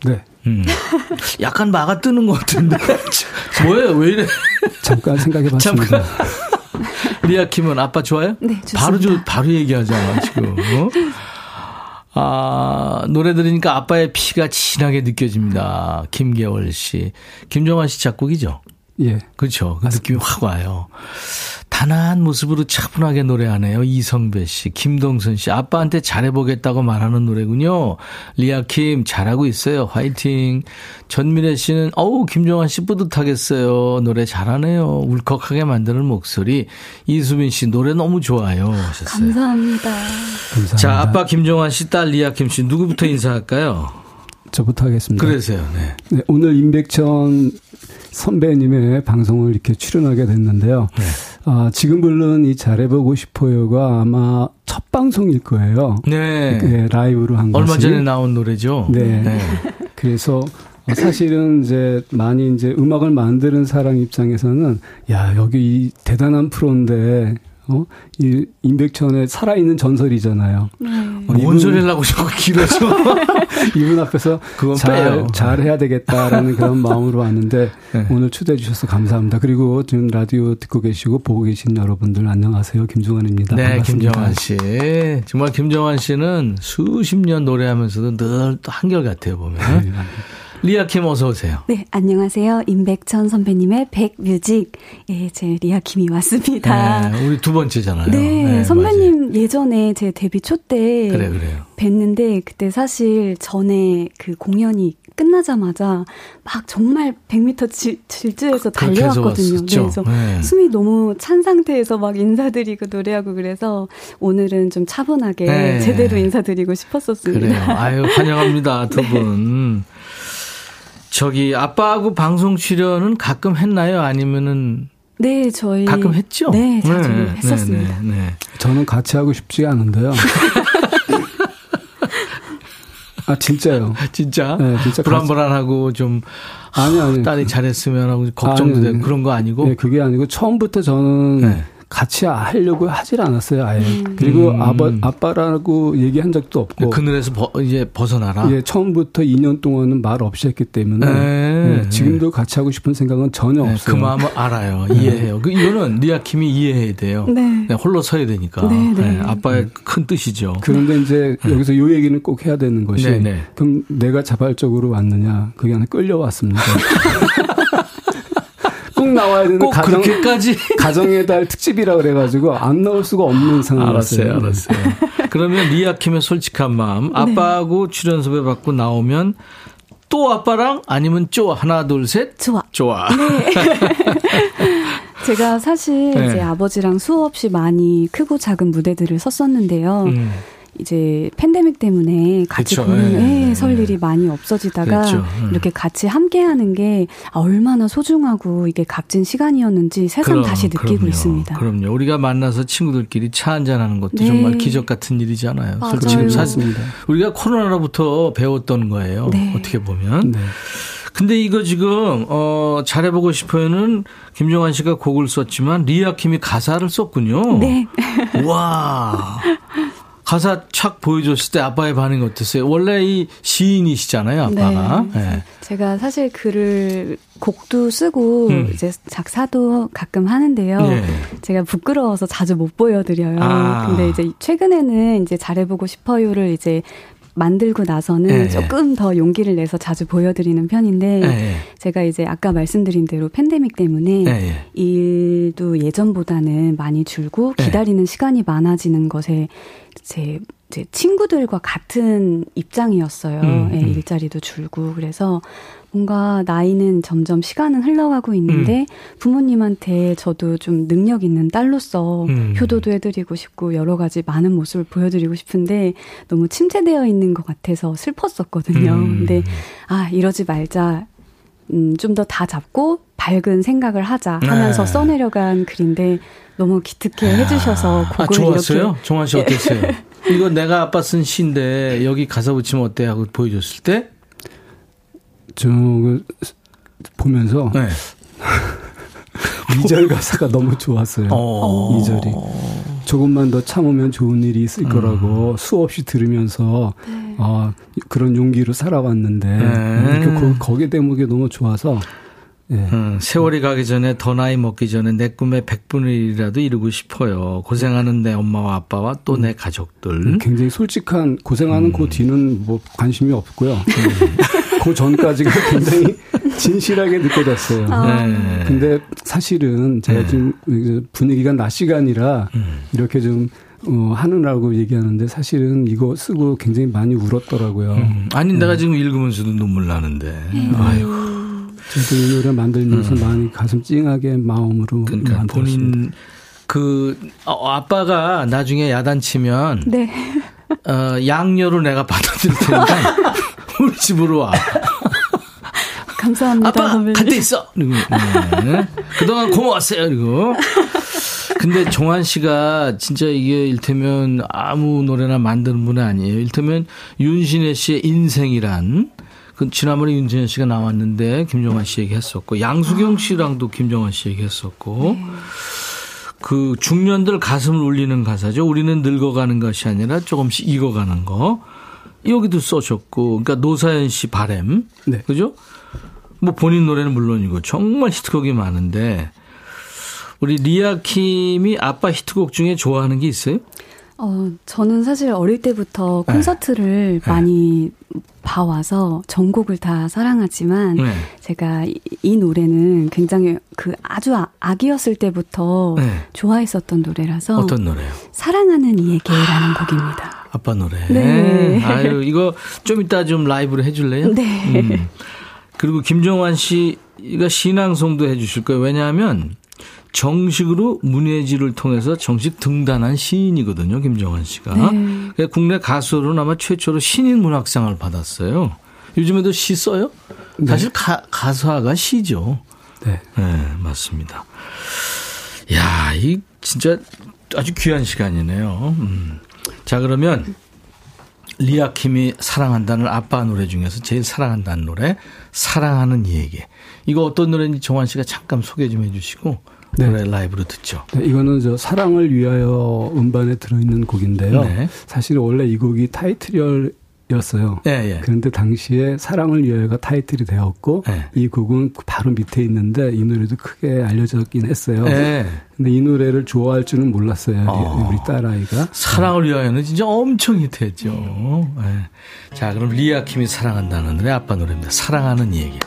[SPEAKER 5] 네.
[SPEAKER 1] 음. 약간 막아 뜨는 것 같은데. 뭐예요? 왜 이래?
[SPEAKER 5] 잠깐 생각해 봤습니다.
[SPEAKER 1] 잠깐. 리아 킴은 아빠 좋아요?
[SPEAKER 4] 네, 좋습니다.
[SPEAKER 1] 바로 저, 바로 얘기하잖아, 지금. 어? 아, 노래 들으니까 아빠의 피가 진하게 느껴집니다. 김계월 씨. 김정환 씨 작곡이죠?
[SPEAKER 6] 예.
[SPEAKER 1] 그렇죠. 그 느낌이 확 와요. 단아한 모습으로 차분하게 노래하네요. 이성배 씨, 김동선 씨. 아빠한테 잘해보겠다고 말하는 노래군요. 리아 킴, 잘하고 있어요. 화이팅. 전미래 씨는, 어우, 김종환 씨 뿌듯하겠어요. 노래 잘하네요. 울컥하게 만드는 목소리. 이수민 씨, 노래 너무 좋아요. 하셨어요.
[SPEAKER 4] 감사합니다.
[SPEAKER 6] 감사합니다.
[SPEAKER 1] 자, 아빠 김종환 씨, 딸 리아 킴 씨, 누구부터 인사할까요?
[SPEAKER 6] 저부터 하겠습니다.
[SPEAKER 1] 그러세요, 네.
[SPEAKER 6] 네, 오늘 임백천 선배님의 방송을 이렇게 출연하게 됐는데요.
[SPEAKER 1] 네.
[SPEAKER 6] 아, 지금 부른 이 잘해보고 싶어요가 아마 첫 방송일 거예요.
[SPEAKER 1] 네.
[SPEAKER 6] 네, 라이브로 한
[SPEAKER 1] 얼마
[SPEAKER 6] 것이.
[SPEAKER 1] 전에 나온 노래죠?
[SPEAKER 6] 네. 그래서 어, 사실은 이제 많이 이제 음악을 만드는 사람 입장에서는 야 여기 이 대단한 프로인데 어? 이 임백천의 살아있는 전설이잖아요.
[SPEAKER 4] 네.
[SPEAKER 6] 어,
[SPEAKER 1] 뭔 소리를 하고 저거 길어져.
[SPEAKER 6] 이분 앞에서
[SPEAKER 1] 그건
[SPEAKER 6] 잘,
[SPEAKER 1] 빼요.
[SPEAKER 6] 잘 해야 되겠다라는 그런 마음으로 왔는데
[SPEAKER 1] 네.
[SPEAKER 6] 오늘 초대해 주셔서 감사합니다. 그리고 지금 라디오 듣고 계시고 보고 계신 여러분들 안녕하세요. 김종환입니다.
[SPEAKER 1] 네,
[SPEAKER 6] 반갑습니다.
[SPEAKER 1] 김정환 씨. 정말 김정환 씨는 수십 년 노래하면서도 늘 또 한결 같아요, 보면.
[SPEAKER 6] 네.
[SPEAKER 1] 리아킴 어서 오세요.
[SPEAKER 4] 네, 안녕하세요. 임백천 선배님의 백뮤직. 예, 제 리아킴이 왔습니다.
[SPEAKER 1] 네, 우리 두 번째잖아요.
[SPEAKER 4] 네, 선배님 예전에 제 데뷔 초때
[SPEAKER 1] 맞아요. 그래, 그래요.
[SPEAKER 4] 뵀는데 그때 사실 전에 그 공연이 끝나자마자 막 정말 100m 질, 질주해서 달려왔거든요.
[SPEAKER 1] 왔었죠.
[SPEAKER 4] 그래서
[SPEAKER 1] 네.
[SPEAKER 4] 숨이 너무 찬 상태에서 막 인사드리고 노래하고 그래서 오늘은 좀 차분하게
[SPEAKER 1] 네.
[SPEAKER 4] 제대로 인사드리고 싶었었습니다.
[SPEAKER 1] 그래요. 아유, 환영합니다, 두 분. 저기, 아빠하고 방송 출연은 가끔 했나요? 아니면은
[SPEAKER 4] 네, 저희
[SPEAKER 1] 가끔 했죠?
[SPEAKER 4] 네, 자주
[SPEAKER 1] 네,
[SPEAKER 4] 했었습니다.
[SPEAKER 1] 네, 네.
[SPEAKER 6] 저는 같이 하고 싶지 않은데요. 아 진짜요.
[SPEAKER 1] 진짜?
[SPEAKER 6] 네, 진짜
[SPEAKER 1] 불안불안하고 좀
[SPEAKER 6] 아니 아니.
[SPEAKER 1] 딸이 잘했으면 하고 걱정도
[SPEAKER 6] 아니,
[SPEAKER 1] 되고. 그런 거 아니고
[SPEAKER 6] 네, 그게 아니고 처음부터 저는
[SPEAKER 1] 네.
[SPEAKER 6] 같이 하려고 하질 않았어요, 아예. 그리고
[SPEAKER 1] 음.
[SPEAKER 6] 아빠 아빠라고 얘기한 적도 없고.
[SPEAKER 1] 그늘에서 버, 이제 벗어나라.
[SPEAKER 6] 예, 처음부터 2년 동안은 말 없이 했기 때문에
[SPEAKER 1] 네.
[SPEAKER 6] 예, 지금도 같이 하고 싶은 생각은 전혀
[SPEAKER 1] 네,
[SPEAKER 6] 없어요.
[SPEAKER 1] 그 마음을 알아요. 이해해요. 그 이거는 리아킴이 이해해야 돼요.
[SPEAKER 4] 네.
[SPEAKER 1] 홀로 서야 되니까.
[SPEAKER 4] 네, 네.
[SPEAKER 1] 네, 아빠의 큰 뜻이죠.
[SPEAKER 6] 그런데 이제 여기서 요 얘기는 꼭 해야 되는 것이
[SPEAKER 1] 네, 네.
[SPEAKER 6] 그럼 내가 자발적으로 왔느냐 그게 아니라 끌려왔습니다. 꼭 나와야 되는
[SPEAKER 1] 꼭
[SPEAKER 6] 가정
[SPEAKER 1] 그렇게까지
[SPEAKER 6] 가정의 달 특집이라 그래가지고 안 나올 수가 없는 상황이었어요.
[SPEAKER 1] 알았어요, 알았어요. 그러면 리아킴의 솔직한 마음. 아빠하고 출연 섭외 받고 나오면 또 아빠랑 아니면 쪼 하나 둘 셋.
[SPEAKER 4] 좋아.
[SPEAKER 1] 좋아.
[SPEAKER 4] 제가 사실
[SPEAKER 1] 네.
[SPEAKER 4] 이제 아버지랑 수없이 많이 크고 작은 무대들을 섰었는데요.
[SPEAKER 1] 음,
[SPEAKER 4] 이제 팬데믹 때문에 같이
[SPEAKER 1] 그쵸.
[SPEAKER 4] 공연에
[SPEAKER 1] 예.
[SPEAKER 4] 설 일이 많이 없어지다가
[SPEAKER 1] 그랬죠. 음.
[SPEAKER 4] 이렇게 같이 함께 하는 게 아, 얼마나 소중하고 이게 값진 시간이었는지 새삼
[SPEAKER 1] 그럼,
[SPEAKER 4] 다시 느끼고
[SPEAKER 1] 그럼요.
[SPEAKER 4] 있습니다.
[SPEAKER 1] 그럼요. 우리가 만나서 친구들끼리 차 한잔 하는 것도
[SPEAKER 4] 네.
[SPEAKER 1] 정말 기적 같은 일이잖아요.
[SPEAKER 4] 맞아요.
[SPEAKER 1] 지금 사실. 우리가 코로나로부터 배웠던 거예요.
[SPEAKER 4] 네.
[SPEAKER 1] 어떻게 보면.
[SPEAKER 6] 네.
[SPEAKER 1] 근데 이거 지금 어 잘해보고 싶어요는 김종환 씨가 곡을 썼지만 리아 킴이 가사를 썼군요.
[SPEAKER 4] 네.
[SPEAKER 1] 와. 가사 착 보여줬을 때 아빠의 반응이 어땠어요? 원래 이 시인이시잖아요, 아빠가.
[SPEAKER 4] 네.
[SPEAKER 1] 네.
[SPEAKER 4] 제가 사실 글을 곡도 쓰고
[SPEAKER 1] 음.
[SPEAKER 4] 이제 작사도 가끔 하는데요.
[SPEAKER 1] 예.
[SPEAKER 4] 제가 부끄러워서 자주 못 보여드려요.
[SPEAKER 1] 아.
[SPEAKER 4] 근데 이제 최근에는 이제 잘해보고 싶어요를 이제 만들고 나서는
[SPEAKER 1] 예, 예.
[SPEAKER 4] 조금 더 용기를 내서 자주 보여드리는 편인데
[SPEAKER 1] 예, 예.
[SPEAKER 4] 제가 이제 아까 말씀드린 대로 팬데믹 때문에
[SPEAKER 1] 예, 예.
[SPEAKER 4] 일도 예전보다는 많이 줄고
[SPEAKER 1] 네.
[SPEAKER 4] 기다리는 시간이 많아지는 것에 제, 제 친구들과 같은 입장이었어요.
[SPEAKER 1] 음,
[SPEAKER 4] 예,
[SPEAKER 1] 음.
[SPEAKER 4] 일자리도 줄고 그래서 뭔가 나이는 점점 시간은 흘러가고 있는데 부모님한테 저도 좀 능력 있는 딸로서
[SPEAKER 1] 음.
[SPEAKER 4] 효도도 해드리고 싶고 여러 가지 많은 모습을 보여드리고 싶은데 너무 침체되어 있는 것 같아서 슬펐었거든요.
[SPEAKER 1] 음.
[SPEAKER 4] 근데 아 이러지 말자. 음, 좀 더 다 잡고 밝은 생각을 하자 하면서
[SPEAKER 1] 네.
[SPEAKER 4] 써내려간 글인데 너무 기특해 해주셔서
[SPEAKER 1] 아,
[SPEAKER 4] 곡을
[SPEAKER 1] 좋았어요?
[SPEAKER 4] 이렇게
[SPEAKER 1] 종환 씨 어땠어요? 이거 내가 아빠 쓴 시인데 여기 가사 붙이면 어때? 하고 보여줬을 때?
[SPEAKER 6] 저 그, 보면서
[SPEAKER 1] 네.
[SPEAKER 6] 이절 가사가 너무 좋았어요.
[SPEAKER 1] 어.
[SPEAKER 6] 이절이 조금만 더 참으면 좋은 일이 있을
[SPEAKER 1] 음.
[SPEAKER 6] 거라고 수없이 들으면서 어, 그런 용기로 살아왔는데
[SPEAKER 1] 네.
[SPEAKER 6] 그 거, 거기 대목이 너무 좋아서 예.
[SPEAKER 1] 음, 세월이 가기 전에 더 나이 먹기 전에 내 꿈의 100분의 1이라도 이루고 싶어요. 고생하는 내 엄마와 아빠와 또내 가족들.
[SPEAKER 6] 굉장히 솔직한 고생하는
[SPEAKER 1] 음.
[SPEAKER 6] 그 뒤는 뭐 관심이 없고요. 그 전까지가 굉장히 진실하게 느껴졌어요.
[SPEAKER 4] 아.
[SPEAKER 1] 네.
[SPEAKER 6] 근데 사실은 제가
[SPEAKER 1] 네.
[SPEAKER 6] 지금 분위기가 낮 시간이라
[SPEAKER 1] 음.
[SPEAKER 6] 이렇게 좀 어, 하느라고 얘기하는데 사실은 이거 쓰고 굉장히 많이 울었더라고요.
[SPEAKER 1] 음. 아니 내가 지금 읽으면서도 눈물 나는데. 아이고.
[SPEAKER 6] 저도 이 노래 만들면서 많이 가슴 찡하게 마음으로
[SPEAKER 1] 음. 그러니까
[SPEAKER 6] 만들었습니다.
[SPEAKER 1] 본인 그 어, 아빠가 나중에 야단치면
[SPEAKER 4] 네.
[SPEAKER 1] 어, 양녀로 내가 받아들일 테니까 우리 집으로 와.
[SPEAKER 4] 감사합니다.
[SPEAKER 1] 아빠
[SPEAKER 4] 선배님.
[SPEAKER 1] 갈 때 있어. 그리고 네. 그동안 고마웠어요. 그리고 근데 종환 씨가 진짜 이게 일테면 아무 노래나 만드는 분은 아니에요. 일테면 윤신혜 씨의 인생이란 그 지난번에 윤신혜 씨가 나왔는데 김정환 씨 얘기했었고 양수경 씨랑도 김정환 씨 얘기했었고 그 중년들 가슴을 울리는 가사죠. 우리는 늙어가는 것이 아니라 조금씩 익어가는 거. 여기도 써셨고, 그러니까 노사연 씨 바램,
[SPEAKER 6] 네.
[SPEAKER 1] 그죠? 뭐 본인 노래는 물론이고 정말 히트곡이 많은데 우리 리아 킴이 아빠 히트곡 중에 좋아하는 게 있어요?
[SPEAKER 4] 어, 저는 사실 어릴 때부터
[SPEAKER 1] 네.
[SPEAKER 4] 콘서트를 많이 봐와서 전곡을 다 사랑하지만
[SPEAKER 1] 네.
[SPEAKER 4] 제가 이, 이 노래는 굉장히 그 아주 아, 아기였을 때부터
[SPEAKER 1] 네.
[SPEAKER 4] 좋아했었던 노래라서
[SPEAKER 1] 어떤 노래요?
[SPEAKER 4] 사랑하는 이에게라는 곡입니다.
[SPEAKER 1] 아빠 노래.
[SPEAKER 4] 네.
[SPEAKER 1] 아유, 이거 좀 이따 좀 라이브로 해줄래요?
[SPEAKER 4] 네.
[SPEAKER 1] 음. 그리고 김정환 씨가 신앙송도 해주실 거예요. 왜냐하면 정식으로 문예지를 통해서 정식 등단한 시인이거든요. 김정환 씨가.
[SPEAKER 4] 네.
[SPEAKER 1] 그러니까 국내 가수로는 아마 최초로 신인 문학상을 받았어요. 요즘에도 시 써요? 사실 가, 가사가 시죠.
[SPEAKER 6] 네.
[SPEAKER 1] 네, 맞습니다. 야, 이 진짜 아주 귀한 시간이네요. 음. 자, 그러면 리아킴이 사랑한다는 아빠 노래 중에서 제일 사랑한다는 노래 사랑하는 이에게 이거 어떤 노래인지 정환 씨가 잠깐 소개 좀 해주시고
[SPEAKER 6] 네.
[SPEAKER 1] 노래 라이브로 듣죠.
[SPEAKER 6] 네, 이거는 저 사랑을 위하여 음반에 들어있는 곡인데요.
[SPEAKER 1] 네.
[SPEAKER 6] 사실 원래 이 곡이 타이틀이 었어요.
[SPEAKER 1] 예, 예.
[SPEAKER 6] 그런데 당시에 사랑을 위하여가 타이틀이 되었고
[SPEAKER 1] 네.
[SPEAKER 6] 이 곡은 그 바로 밑에 있는데 이 노래도 크게 알려졌긴 했어요.
[SPEAKER 1] 네.
[SPEAKER 6] 근데 이 노래를 좋아할 줄은 몰랐어요.
[SPEAKER 1] 어.
[SPEAKER 6] 우리 딸아이가.
[SPEAKER 1] 사랑을 위하여는 진짜 엄청 히트했죠. 네. 자, 그럼 리아 킴이 사랑한다는 노래 아빠 노래입니다. 사랑하는 이에게.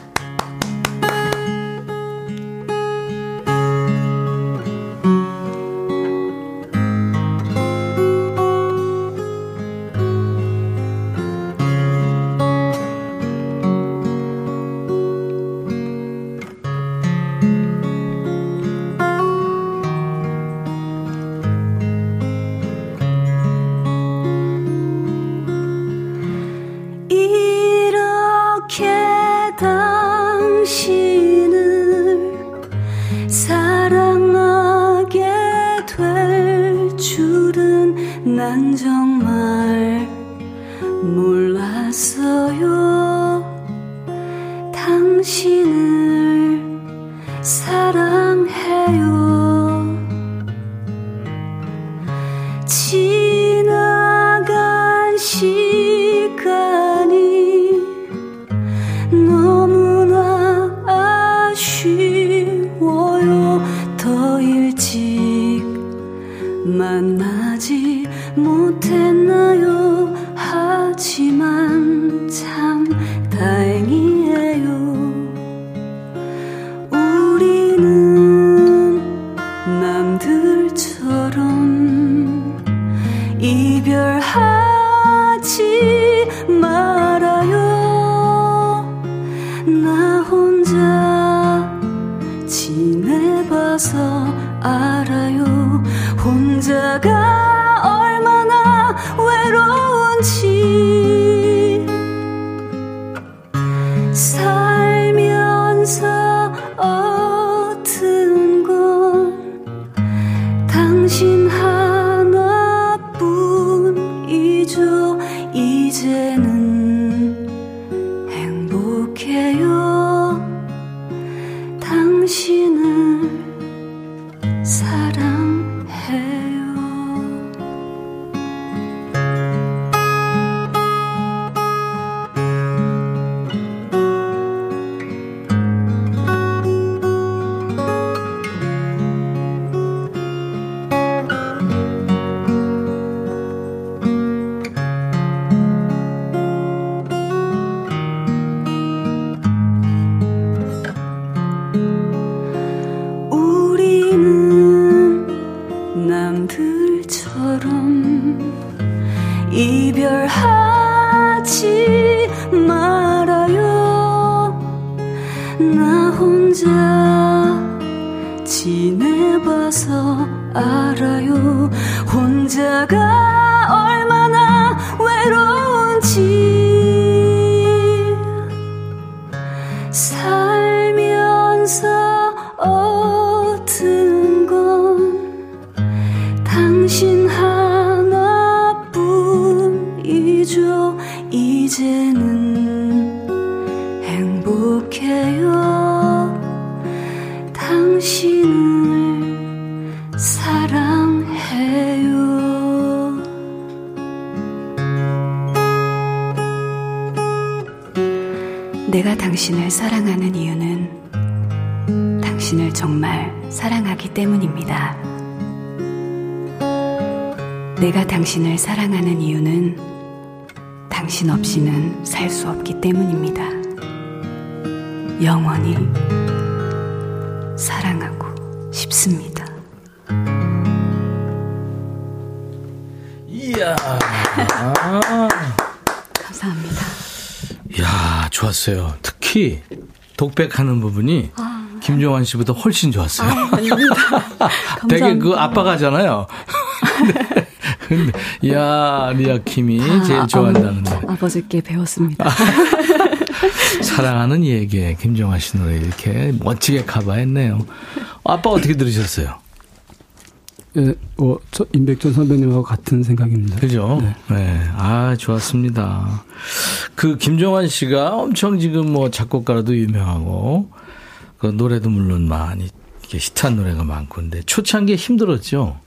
[SPEAKER 7] 이별하지 말아요. 나 혼자 지내봐서 알아요. 혼자가 내가 당신을 사랑하는 이유는 당신 없이는 살 수 없기 때문입니다. 영원히 사랑하고 싶습니다.
[SPEAKER 1] 이야. 아.
[SPEAKER 4] 감사합니다.
[SPEAKER 1] 야 좋았어요. 특히 독백하는 부분이 김종환 씨보다 훨씬 좋았어요.
[SPEAKER 4] 아닙니다.
[SPEAKER 1] 되게 그 아빠가잖아요. 근데, 야 리아킴이 제일 좋아한다는데.
[SPEAKER 4] 아버지께 배웠습니다.
[SPEAKER 1] 사랑하는 얘기 김종환 씨 노래 이렇게 멋지게 커버했네요. 아빠 어떻게 들으셨어요?
[SPEAKER 6] 예, 어, 저 임백천 선배님하고 같은 생각입니다.
[SPEAKER 1] 그죠?
[SPEAKER 6] 네.
[SPEAKER 1] 네. 아, 좋았습니다. 그 김종환 씨가 엄청 지금 뭐 작곡가로도 유명하고 그 노래도 물론 많이 이렇게 히트한 노래가 많고 근데 초창기에 힘들었죠.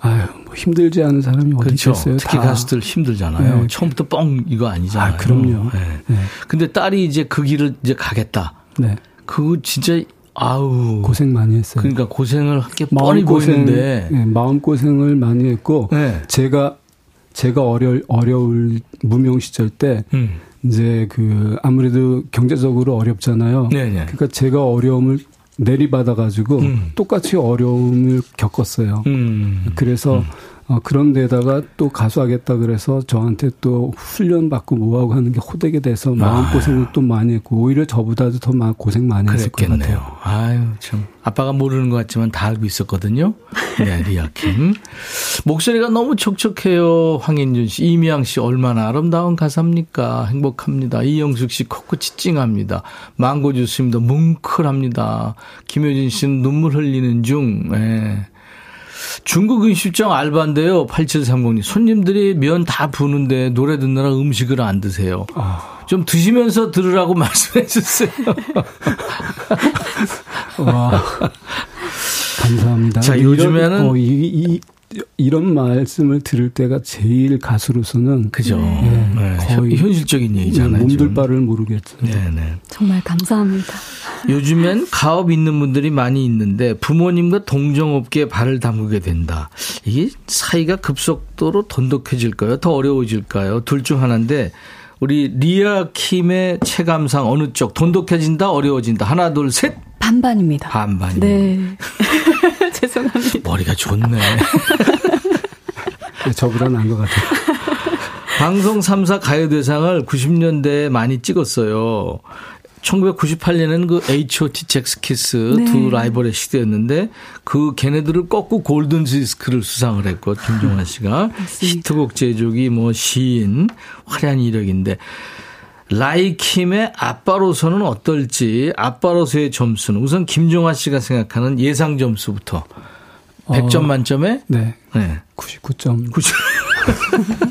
[SPEAKER 6] 아유, 뭐 힘들지 않은 사람이 어디
[SPEAKER 1] 그렇죠.
[SPEAKER 6] 있겠어요?
[SPEAKER 1] 특히
[SPEAKER 6] 다.
[SPEAKER 1] 가수들 힘들잖아요.
[SPEAKER 6] 네.
[SPEAKER 1] 처음부터 뻥 이거 아니잖아요.
[SPEAKER 6] 아, 그럼요.
[SPEAKER 1] 네.
[SPEAKER 6] 네.
[SPEAKER 1] 근데 딸이 이제 그 길을 이제 가겠다.
[SPEAKER 6] 네.
[SPEAKER 1] 그거 진짜 아우
[SPEAKER 6] 고생 많이 했어요.
[SPEAKER 1] 그러니까 고생을 할게 뻔히 보이는데
[SPEAKER 6] 네, 마음 고생을 많이 했고,
[SPEAKER 1] 네.
[SPEAKER 6] 제가, 제가 어려, 어려울 무명 시절 때,
[SPEAKER 1] 음.
[SPEAKER 6] 이제 그, 아무래도 경제적으로 어렵잖아요.
[SPEAKER 1] 네네.
[SPEAKER 6] 그러니까 제가 어려움을 내리받아가지고,
[SPEAKER 1] 음.
[SPEAKER 6] 똑같이 어려움을 겪었어요.
[SPEAKER 1] 음.
[SPEAKER 6] 그래서, 어, 그런 데다가 또 가수하겠다 그래서 저한테 또 훈련 받고 뭐하고 하는 게 호되게 돼서 마음고생을 또 많이 했고, 오히려 저보다도 더막 고생 많이 했을 것
[SPEAKER 1] 그랬겠네요.
[SPEAKER 6] 같아요.
[SPEAKER 1] 아유, 참. 아빠가 모르는 것 같지만 다 알고 있었거든요. 네, 리아킴. 목소리가 너무 촉촉해요. 황인준 씨, 이미양 씨, 얼마나 아름다운 가사입니까? 행복합니다. 이영숙 씨, 코끝이 찡합니다. 망고 주스님도 뭉클합니다. 김효진 씨는 눈물 흘리는 중, 예. 중국 음식점 알바인데요. 8730님. 손님들이 면 다 부는데 노래 듣느라 음식을 안 드세요. 좀 드시면서 들으라고 말씀해 주세요.
[SPEAKER 6] 와. 감사합니다.
[SPEAKER 1] 자,
[SPEAKER 6] 이런-
[SPEAKER 1] 요즘에는-
[SPEAKER 6] 어, 이, 이, 이런 말씀을 들을 때가 제일 가수로서는
[SPEAKER 1] 그죠.
[SPEAKER 6] 네,
[SPEAKER 1] 네,
[SPEAKER 6] 거의
[SPEAKER 1] 현실적인 얘기잖아요.
[SPEAKER 6] 몸둘. 바를 모르겠죠.
[SPEAKER 1] 네네.
[SPEAKER 4] 정말 감사합니다.
[SPEAKER 1] 요즘엔 가업 있는 분들이 많이 있는데 부모님과 동정업계에 발을 담그게 된다. 이게 사이가 급속도로 돈독해질까요? 더 어려워질까요? 둘 중 하나인데 우리 리아 킴의 체감상 어느 쪽 돈독해진다 어려워진다 하나 둘 셋
[SPEAKER 4] 반반입니다.
[SPEAKER 1] 반반이
[SPEAKER 4] 네. 죄송합니다.
[SPEAKER 1] 머리가 좋네
[SPEAKER 6] 네, 저보다 나은 것 같아요.
[SPEAKER 1] 방송 3사 가요대상을 90년대에 많이 찍었어요 1998년에는 그 H.O.T. 잭스키스
[SPEAKER 4] 네.
[SPEAKER 1] 두 라이벌의 시대였는데 그 걔네들을 꺾고 골든 디스크를 수상을 했고 김종환 씨가 히트곡 제조기 뭐 시인 화려한 이력인데 라이킴의 아빠로서는 어떨지 아빠로서의 점수는 우선 김종환 씨가 생각하는 예상 점수부터 100점
[SPEAKER 6] 어,
[SPEAKER 1] 만점에
[SPEAKER 6] 네.
[SPEAKER 1] 네.
[SPEAKER 6] 99점.
[SPEAKER 1] 90.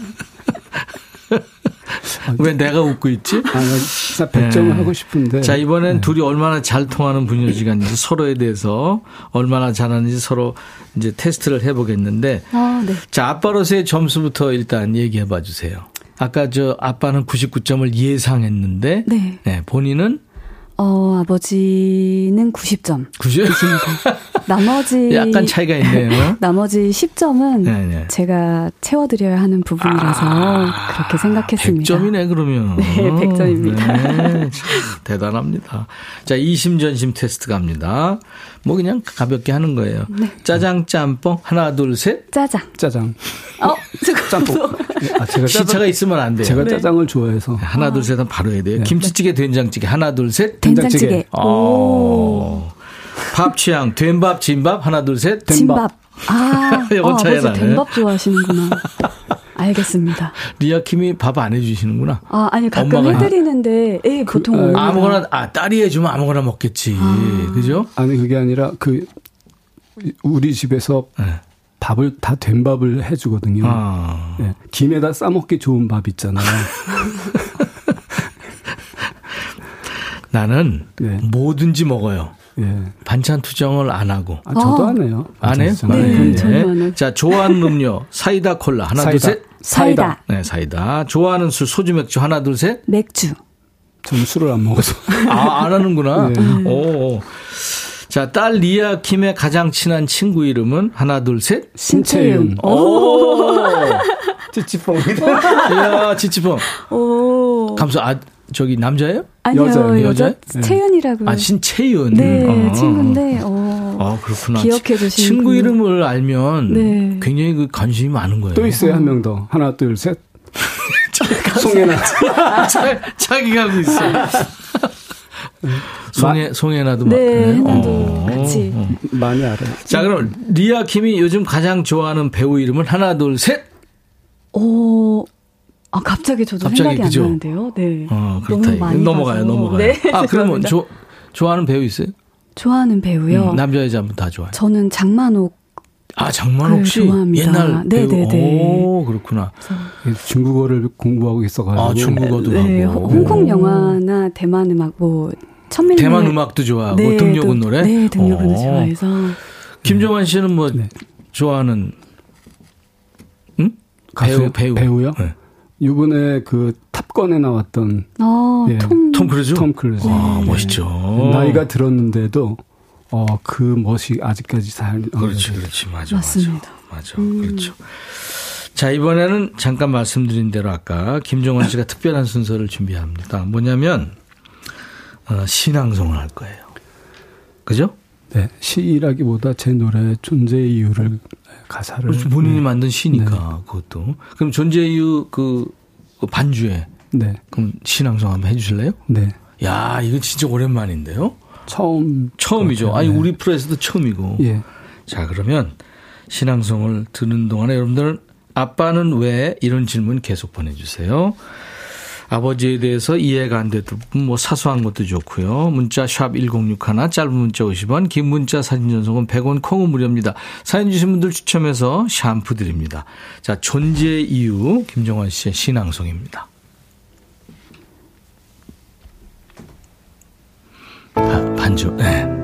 [SPEAKER 1] 왜 내가 웃고 있지?
[SPEAKER 6] 아, 나 진짜 100점을
[SPEAKER 1] 네.
[SPEAKER 6] 하고 싶은데.
[SPEAKER 1] 자, 이번엔
[SPEAKER 6] 네.
[SPEAKER 1] 둘이 얼마나 잘 통하는 분여지간인지 서로에 대해서 얼마나 잘하는지 서로 이제 테스트를 해보겠는데.
[SPEAKER 4] 아, 네.
[SPEAKER 1] 자, 아빠로서의 점수부터 일단 얘기해 봐 주세요. 아까 저 아빠는 99점을 예상했는데.
[SPEAKER 4] 네.
[SPEAKER 1] 본인은
[SPEAKER 4] 어, 아버지는 90점.
[SPEAKER 1] 90?
[SPEAKER 4] 나머지
[SPEAKER 1] 약간 차이가 있네요.
[SPEAKER 4] 나머지 10점은
[SPEAKER 1] 네, 네.
[SPEAKER 4] 제가 채워드려야 하는 부분이라서 그렇게 생각했습니다.
[SPEAKER 1] 100점이네, 그러면.
[SPEAKER 4] 네, 100 점입니다.
[SPEAKER 1] 네, 참 대단합니다. 자, 이심전심 테스트 갑니다. 뭐 그냥 가볍게 하는 거예요. 짜장 짬뽕 하나 둘 셋.
[SPEAKER 4] 짜장.
[SPEAKER 6] 짜장.
[SPEAKER 4] 어,
[SPEAKER 6] 짬뽕. 아, 제가
[SPEAKER 1] 시차가
[SPEAKER 6] 짜장,
[SPEAKER 1] 있으면 안 돼요.
[SPEAKER 6] 제가 짜장을 좋아해서.
[SPEAKER 1] 하나 둘 셋은 바로 해야 돼요. 김치찌개 된장찌개 하나 둘 셋.
[SPEAKER 4] 된장찌개. 오.
[SPEAKER 1] 어. 밥 취향 된밥 진밥 하나 둘 셋.
[SPEAKER 4] 진밥. 아,
[SPEAKER 1] 이건
[SPEAKER 4] 어, 아버지
[SPEAKER 1] 나네.
[SPEAKER 4] 된밥 좋아하시는구나. 알겠습니다.
[SPEAKER 1] 리아킴이 밥 안 해주시는구나.
[SPEAKER 4] 아, 아니 가끔
[SPEAKER 1] 엄마가
[SPEAKER 4] 해드리는데, 예, 보통
[SPEAKER 6] 아,
[SPEAKER 4] 엄마가.
[SPEAKER 1] 아무거나 아 딸이 해주면 아무거나 먹겠지. 그죠?
[SPEAKER 6] 아니, 그게 아니라 그, 우리 집에서
[SPEAKER 1] 네.
[SPEAKER 6] 밥을 다 된 밥을 해주거든요.
[SPEAKER 1] 아.
[SPEAKER 6] 예, 김에다 싸먹기 좋은 밥 있잖아요.
[SPEAKER 1] 나는
[SPEAKER 6] 네.
[SPEAKER 1] 뭐든지 먹어요.
[SPEAKER 6] 예.
[SPEAKER 1] 반찬 투정을 안 하고.
[SPEAKER 6] 아, 저도
[SPEAKER 4] 아.
[SPEAKER 6] 안 해요.
[SPEAKER 1] 안 해요?
[SPEAKER 4] 네,
[SPEAKER 6] 네.
[SPEAKER 4] 저도 안 해요.
[SPEAKER 1] 자, 좋아하는 음료 사이다 콜라 하나 둘
[SPEAKER 6] 사이다.
[SPEAKER 1] 셋.
[SPEAKER 4] 사이다.
[SPEAKER 1] 네, 사이다. 좋아하는 술 소주 맥주 하나 둘 셋.
[SPEAKER 4] 맥주.
[SPEAKER 6] 저는 술을 안 먹어서.
[SPEAKER 1] 아, 안 하는구나.
[SPEAKER 6] 네.
[SPEAKER 1] 오. 자, 딸 리아 킴의 가장 친한 친구 이름은 하나 둘 셋.
[SPEAKER 6] 신채윤.
[SPEAKER 1] 오.
[SPEAKER 6] 찌찌뽕이다.
[SPEAKER 1] 이야, 지치봉.
[SPEAKER 4] 오.
[SPEAKER 1] 감사. 아, 저기 남자예요?
[SPEAKER 4] 아니요,
[SPEAKER 6] 여자예요,
[SPEAKER 4] 여자,
[SPEAKER 1] 여자예요?
[SPEAKER 6] 네.
[SPEAKER 4] 채윤이라고.
[SPEAKER 1] 아, 신채윤.
[SPEAKER 4] 네,
[SPEAKER 1] 어.
[SPEAKER 4] 친구인데, 어.
[SPEAKER 1] 아, 그렇구나.
[SPEAKER 4] 기억해 주시는군요.
[SPEAKER 1] 친구 이름을 알면
[SPEAKER 4] 네.
[SPEAKER 1] 굉장히 그 관심이 많은 거예요.
[SPEAKER 6] 또 있어요, 한 명 더. 하나, 둘, 셋. 송혜나.
[SPEAKER 1] 자, 자기가 하고 있어. 송혜, 송혜나도 막.
[SPEAKER 4] 네? 해나도
[SPEAKER 1] 어.
[SPEAKER 4] 같이.
[SPEAKER 6] 많이 알아요.
[SPEAKER 1] 자, 그럼 리아 킴이 요즘 가장 좋아하는 배우 이름은 하나, 둘, 셋.
[SPEAKER 4] 오. 아, 갑자기 저도
[SPEAKER 1] 갑자기
[SPEAKER 4] 생각이
[SPEAKER 1] 그죠?
[SPEAKER 4] 안 나는데요. 네.
[SPEAKER 1] 어,
[SPEAKER 4] 너무
[SPEAKER 1] 그렇다.
[SPEAKER 4] 많이
[SPEAKER 1] 넘어가요,
[SPEAKER 4] 봐서.
[SPEAKER 1] 넘어가요.
[SPEAKER 4] 네,
[SPEAKER 1] 아, 그러면. 조, 좋아하는 배우 있어요?
[SPEAKER 4] 좋아하는 배우요.
[SPEAKER 1] 음, 남자, 여자 한번 다 좋아해요.
[SPEAKER 4] 저는 장만옥
[SPEAKER 1] 아, 장만옥 씨.
[SPEAKER 4] 좋아합니다.
[SPEAKER 1] 옛날 배우.
[SPEAKER 4] 네네네.
[SPEAKER 1] 오, 그렇구나.
[SPEAKER 6] 중국어를 공부하고 있어가지고.
[SPEAKER 1] 아, 중국어도
[SPEAKER 4] 네,
[SPEAKER 1] 하고.
[SPEAKER 4] 홍콩 영화나 대만 음악 뭐 천밀리
[SPEAKER 1] 대만 음악도 좋아하고
[SPEAKER 4] 네,
[SPEAKER 1] 등려군
[SPEAKER 4] 또-
[SPEAKER 1] 노래.
[SPEAKER 4] 네, 등려군
[SPEAKER 1] 어.
[SPEAKER 4] 좋아해서
[SPEAKER 1] 김종환 씨는 뭐
[SPEAKER 6] 네.
[SPEAKER 1] 좋아하는 응?
[SPEAKER 6] 가수,
[SPEAKER 1] 배우 배우
[SPEAKER 6] 배우요?
[SPEAKER 1] 네.
[SPEAKER 6] 이번에 그 탑건에 나왔던
[SPEAKER 4] 어,
[SPEAKER 6] 예.
[SPEAKER 4] 톰,
[SPEAKER 1] 톰 크루즈.
[SPEAKER 6] 톰 크루즈.
[SPEAKER 1] 와
[SPEAKER 6] 네.
[SPEAKER 1] 멋있죠.
[SPEAKER 6] 나이가 들었는데도 어, 그 멋이 아직까지 잘.
[SPEAKER 1] 그렇지 그렇지 맞아
[SPEAKER 4] 맞습니다.
[SPEAKER 1] 맞아 맞아 그렇죠. 자 이번에는 잠깐 말씀드린 대로 아까 김종환 씨가 특별한 순서를 준비합니다. 뭐냐면 어, 신앙송을 할 거예요. 그죠?
[SPEAKER 6] 네, 시라기보다 제 노래 존재의 이유를 가사를
[SPEAKER 1] 그렇죠. 본인이
[SPEAKER 6] 네.
[SPEAKER 1] 만든 시니까 그것도. 그럼 존재 이유 그, 그 반주에
[SPEAKER 6] 네,
[SPEAKER 1] 그럼 신앙송 한번 해주실래요?
[SPEAKER 6] 네.
[SPEAKER 1] 야 이거 진짜 오랜만인데요.
[SPEAKER 6] 처음
[SPEAKER 1] 처음이죠. 아니
[SPEAKER 6] 네.
[SPEAKER 1] 우리 프로에서도 처음이고.
[SPEAKER 6] 예.
[SPEAKER 1] 자 그러면 신앙송을 듣는 동안에 여러분들 아빠는 왜 이런 질문 계속 보내주세요. 아버지에 대해서 이해가 안 부분, 뭐 사소한 것도 좋고요. 문자 샵 1061, 짧은 문자 50원, 긴 문자 사진 전송은 100원, 콩은 무료입니다. 사연 주신 분들 추첨해서 샴푸 드립니다. 자, 존재 이유 김정환 씨의 신앙송입니다. 아, 반주. 네.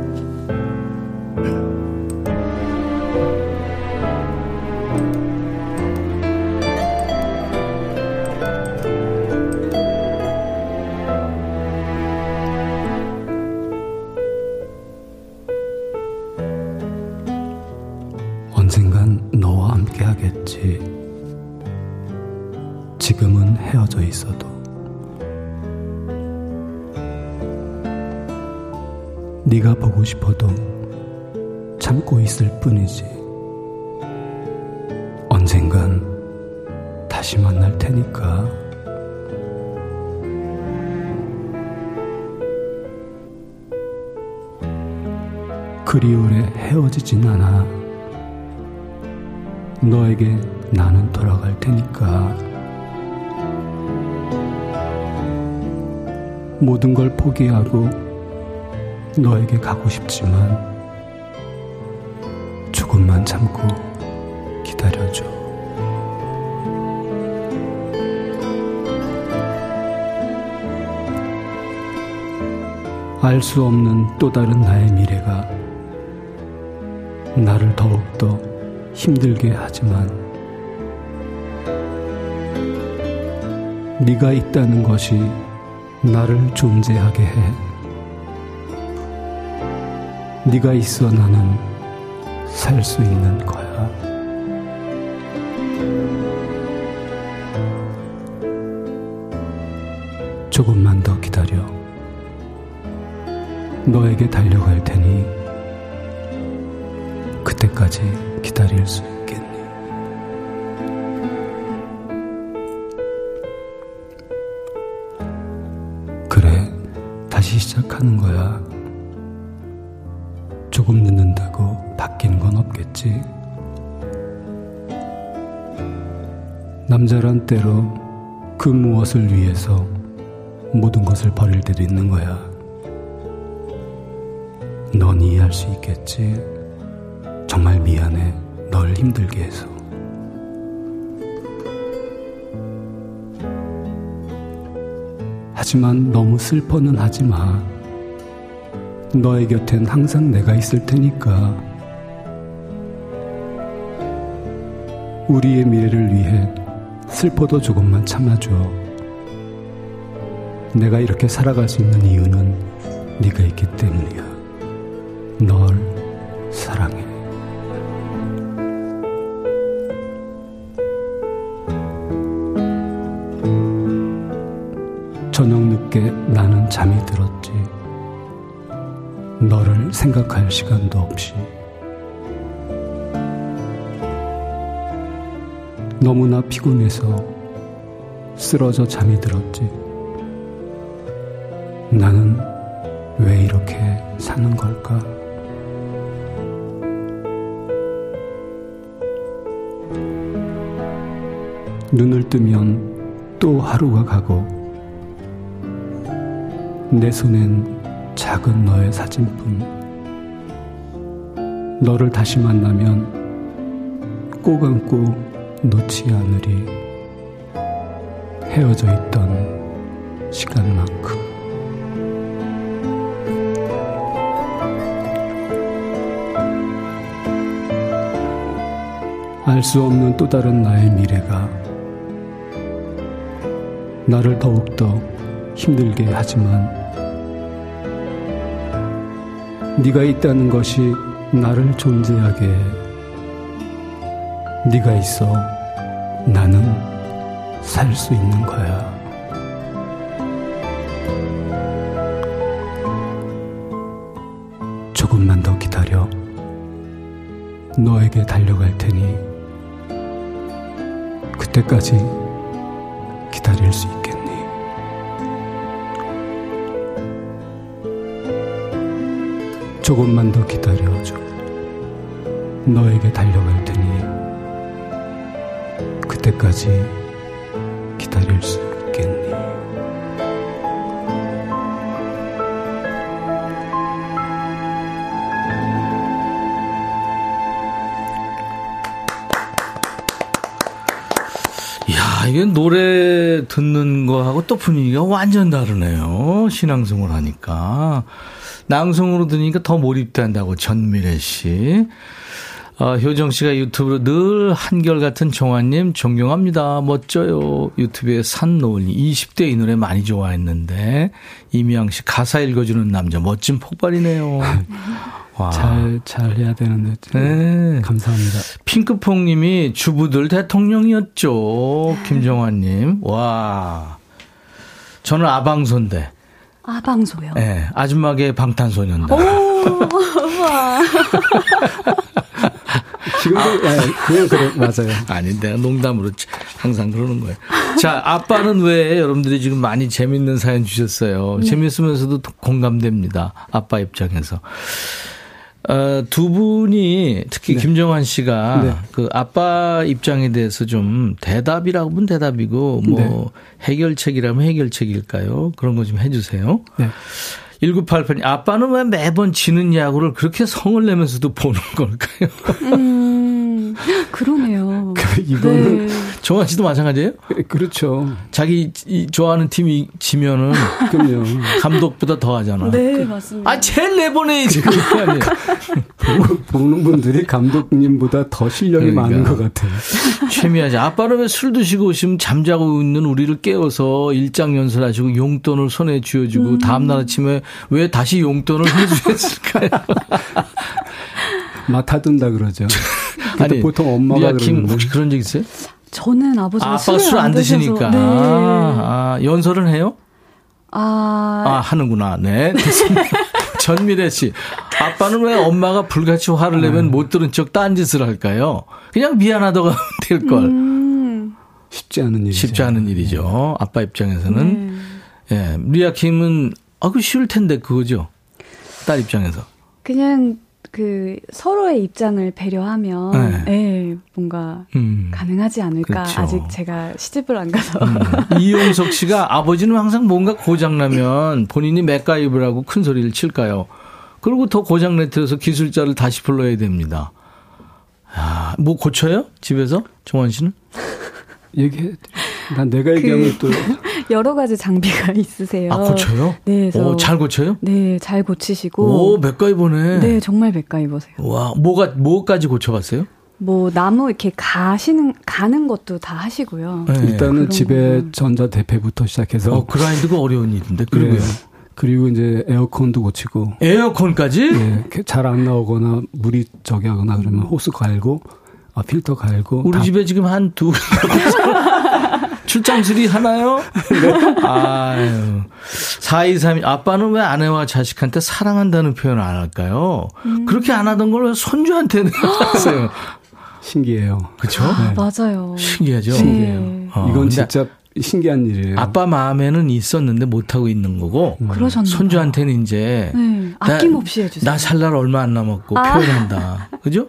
[SPEAKER 6] 지금은 헤어져 있어도. 네가 보고 싶어도 참고 있을 뿐이지. 언젠간 다시 만날 테니까. 그리 오래 헤어지진 않아. 너에게 나는 돌아갈 테니까. 모든 걸 포기하고 너에게 가고 싶지만 조금만 참고 기다려줘. 알 수 없는 또 다른 나의 미래가 나를 더욱더 힘들게 하지만 네가 있다는 것이 나를 존재하게 해. 네가 있어 나는 살 수 있는 거야. 조금만 더 기다려. 너에게 달려갈 테니 그때까지 기다릴 수 있겠 시 시작하는 거야. 조금 늦는다고 바뀌는 건 없겠지. 남자란 때로 그 무엇을 위해서 모든 것을 버릴 때도 있는 거야. 넌 이해할 수 있겠지? 정말 미안해. 널 힘들게 해서. 하지만 너무 슬퍼는 하지 마. 너의 곁엔 항상 내가 있을 테니까. 우리의 미래를 위해 슬퍼도 조금만 참아줘. 내가 이렇게 살아갈 수 있는 이유는 네가 있기 때문이야. 널 사랑해. 잠이 들었지. 너를 생각할 시간도 없이. 너무나 피곤해서 쓰러져 잠이 들었지. 나는 왜 이렇게 사는 걸까? 눈을 뜨면 또 하루가 가고 내 손엔 작은 너의 사진뿐. 너를 다시 만나면 꼭 안고 놓지 않으리. 헤어져 있던 시간만큼. 알수 없는 또 다른 나의 미래가 나를 더욱더 힘들게 하지만 네가 있다는 것이 나를 존재하게 해. 네가 있어 나는 살 수 있는 거야. 조금만 더 기다려. 너에게 달려갈 테니 그때까지 기다릴 수 있겠 조금만 더 기다려줘. 너에게 달려갈 테니 그때까지 기다릴 수 있겠니?
[SPEAKER 1] 야, 이게 노래 듣는 거하고 또 분위기가 완전 다르네요. 신앙송을 하니까. 낭송으로 들으니까 더 몰입된다고 전미래 씨. 어, 효정 씨가 유튜브로 늘 한결같은 종아님 존경합니다. 멋져요. 유튜브에 산노을이 20대 이 노래 많이 좋아했는데 이미양 씨 가사 읽어주는 남자 멋진 폭발이네요. 와.
[SPEAKER 6] 잘, 잘 해야 되는데.
[SPEAKER 1] 네.
[SPEAKER 6] 감사합니다.
[SPEAKER 1] 핑크퐁 님이 주부들 대통령이었죠. 김정환님. 와. 저는 아방소인데.
[SPEAKER 4] 아 방소요.
[SPEAKER 1] 네, 아줌마계 방탄소년단.
[SPEAKER 4] 오, 우와.
[SPEAKER 6] 지금도, 예, 그냥 그래, 맞아요.
[SPEAKER 1] 아니, 내가 농담으로 항상 그러는 거예요. 자, 아빠는 왜 여러분들이 지금 많이 재밌는 사연 주셨어요.
[SPEAKER 4] 네.
[SPEAKER 1] 재밌으면서도 공감됩니다. 아빠 입장에서. 어, 두 분이 특히
[SPEAKER 6] 네.
[SPEAKER 1] 김정환 씨가
[SPEAKER 6] 네.
[SPEAKER 1] 그 아빠 입장에 대해서 좀 대답이라고 하면 대답이고 뭐
[SPEAKER 6] 네.
[SPEAKER 1] 해결책이라면 해결책일까요? 그런 거 좀 해주세요.
[SPEAKER 6] 네.
[SPEAKER 1] 1988님, 아빠는 왜 매번 지는 야구를 그렇게 성을 내면서도 보는 걸까요?
[SPEAKER 4] 음, 그러네요.
[SPEAKER 6] 이거는,
[SPEAKER 4] 네.
[SPEAKER 1] 정환 씨도 마찬가지예요?
[SPEAKER 6] 그렇죠.
[SPEAKER 1] 자기 이 좋아하는 팀이 지면은
[SPEAKER 6] 그럼요.
[SPEAKER 1] 감독보다 더 하잖아.
[SPEAKER 4] 네, 맞습니다.
[SPEAKER 1] 아, 제일 내보내야지.
[SPEAKER 6] 보고- 보는 분들이 감독님보다 더 실력이
[SPEAKER 1] 그러니까.
[SPEAKER 6] 많은 것 같아요.
[SPEAKER 1] 최미하지. 아빠는 왜 술 드시고 오시면 잠자고 있는 우리를 깨워서 일장 연설하시고 용돈을 손에 쥐어주고 다음날 아침에 왜 다시 용돈을 해주셨을까요?
[SPEAKER 6] 맡아둔다 그러죠.
[SPEAKER 1] 아니,
[SPEAKER 6] 보통 엄마가
[SPEAKER 1] 리아 킴
[SPEAKER 6] 그러는데.
[SPEAKER 1] 혹시 그런 적 있어요?
[SPEAKER 4] 저는 아버지가
[SPEAKER 1] 아빠가
[SPEAKER 4] 술을
[SPEAKER 1] 술안
[SPEAKER 4] 드셔서-
[SPEAKER 1] 드시니까.
[SPEAKER 4] 네.
[SPEAKER 1] 아, 연설은 해요?
[SPEAKER 4] 아,
[SPEAKER 1] 아, 하는구나. 네. 전미래 씨. 아빠는 왜 엄마가 불같이 화를 내면 못 들은 척 딴짓을 할까요? 그냥 미안하다고 하면 될 걸.
[SPEAKER 4] 음.
[SPEAKER 6] 쉽지 않은 일이죠.
[SPEAKER 1] 쉽지 않은 일이죠. 아빠 입장에서는. 예. 리아 킴은, 아, 그 쉬울 텐데, 그거죠. 딸 입장에서.
[SPEAKER 4] 그냥 그 서로의 입장을 배려하면 예, 뭔가
[SPEAKER 1] 음.
[SPEAKER 4] 가능하지 않을까.
[SPEAKER 1] 그렇죠.
[SPEAKER 4] 아직 제가 시집을 안 가서.
[SPEAKER 1] 음. 이용석 씨가 아버지는 항상 뭔가 고장 나면 본인이 맥가이브라고 큰 소리를 칠까요? 그리고 더 고장 내트려서 기술자를 다시 불러야 됩니다. 아, 뭐 고쳐요? 집에서? 정원 씨는?
[SPEAKER 6] 얘기해. 난 내가 얘기하면 또
[SPEAKER 4] 여러 가지 장비가 있으세요.
[SPEAKER 1] 아, 고쳐요?
[SPEAKER 4] 네,
[SPEAKER 1] 오, 잘 고쳐요?
[SPEAKER 4] 네, 잘 고치시고.
[SPEAKER 1] 오, 맥가이버네.
[SPEAKER 4] 네, 정말 맥가이버세요.
[SPEAKER 1] 와, 뭐가, 뭐까지 고쳐봤어요?
[SPEAKER 4] 뭐 나무 이렇게 가시는 가는 것도 다 하시고요.
[SPEAKER 1] 네.
[SPEAKER 6] 일단은 집에
[SPEAKER 4] 거는.
[SPEAKER 6] 전자 대패부터 시작해서
[SPEAKER 1] 어, 그라인드가 어려운 일인데. 그러고요.
[SPEAKER 6] 네. 그리고 이제 에어컨도 고치고
[SPEAKER 1] 에어컨까지?
[SPEAKER 6] 예, 잘안 나오거나 물이 저기 하거나 그러면 호스 갈고 아, 필터 갈고
[SPEAKER 1] 우리
[SPEAKER 6] 다-
[SPEAKER 1] 집에 지금 한 두. 출장술이 하나요? 아유. 4232, 아빠는 왜 아내와 자식한테 사랑한다는 표현을 안 할까요? 그렇게 안 하던 걸 왜 손주한테는 하세요?
[SPEAKER 6] 신기해요.
[SPEAKER 1] 그쵸?
[SPEAKER 6] 네.
[SPEAKER 4] 맞아요.
[SPEAKER 1] 신기하죠?
[SPEAKER 4] 네.
[SPEAKER 1] 어,
[SPEAKER 6] 이건 진짜 신기한 일이에요.
[SPEAKER 1] 아빠 마음에는 있었는데 못 하고 있는 거고,
[SPEAKER 4] 그러셨나 봐요.
[SPEAKER 1] 손주한테는 이제,
[SPEAKER 4] 네,
[SPEAKER 1] 나-
[SPEAKER 4] 아낌없이 해주세요.
[SPEAKER 1] 나 살 날 얼마 안 남았고
[SPEAKER 4] 아.
[SPEAKER 1] 표현한다. 그죠?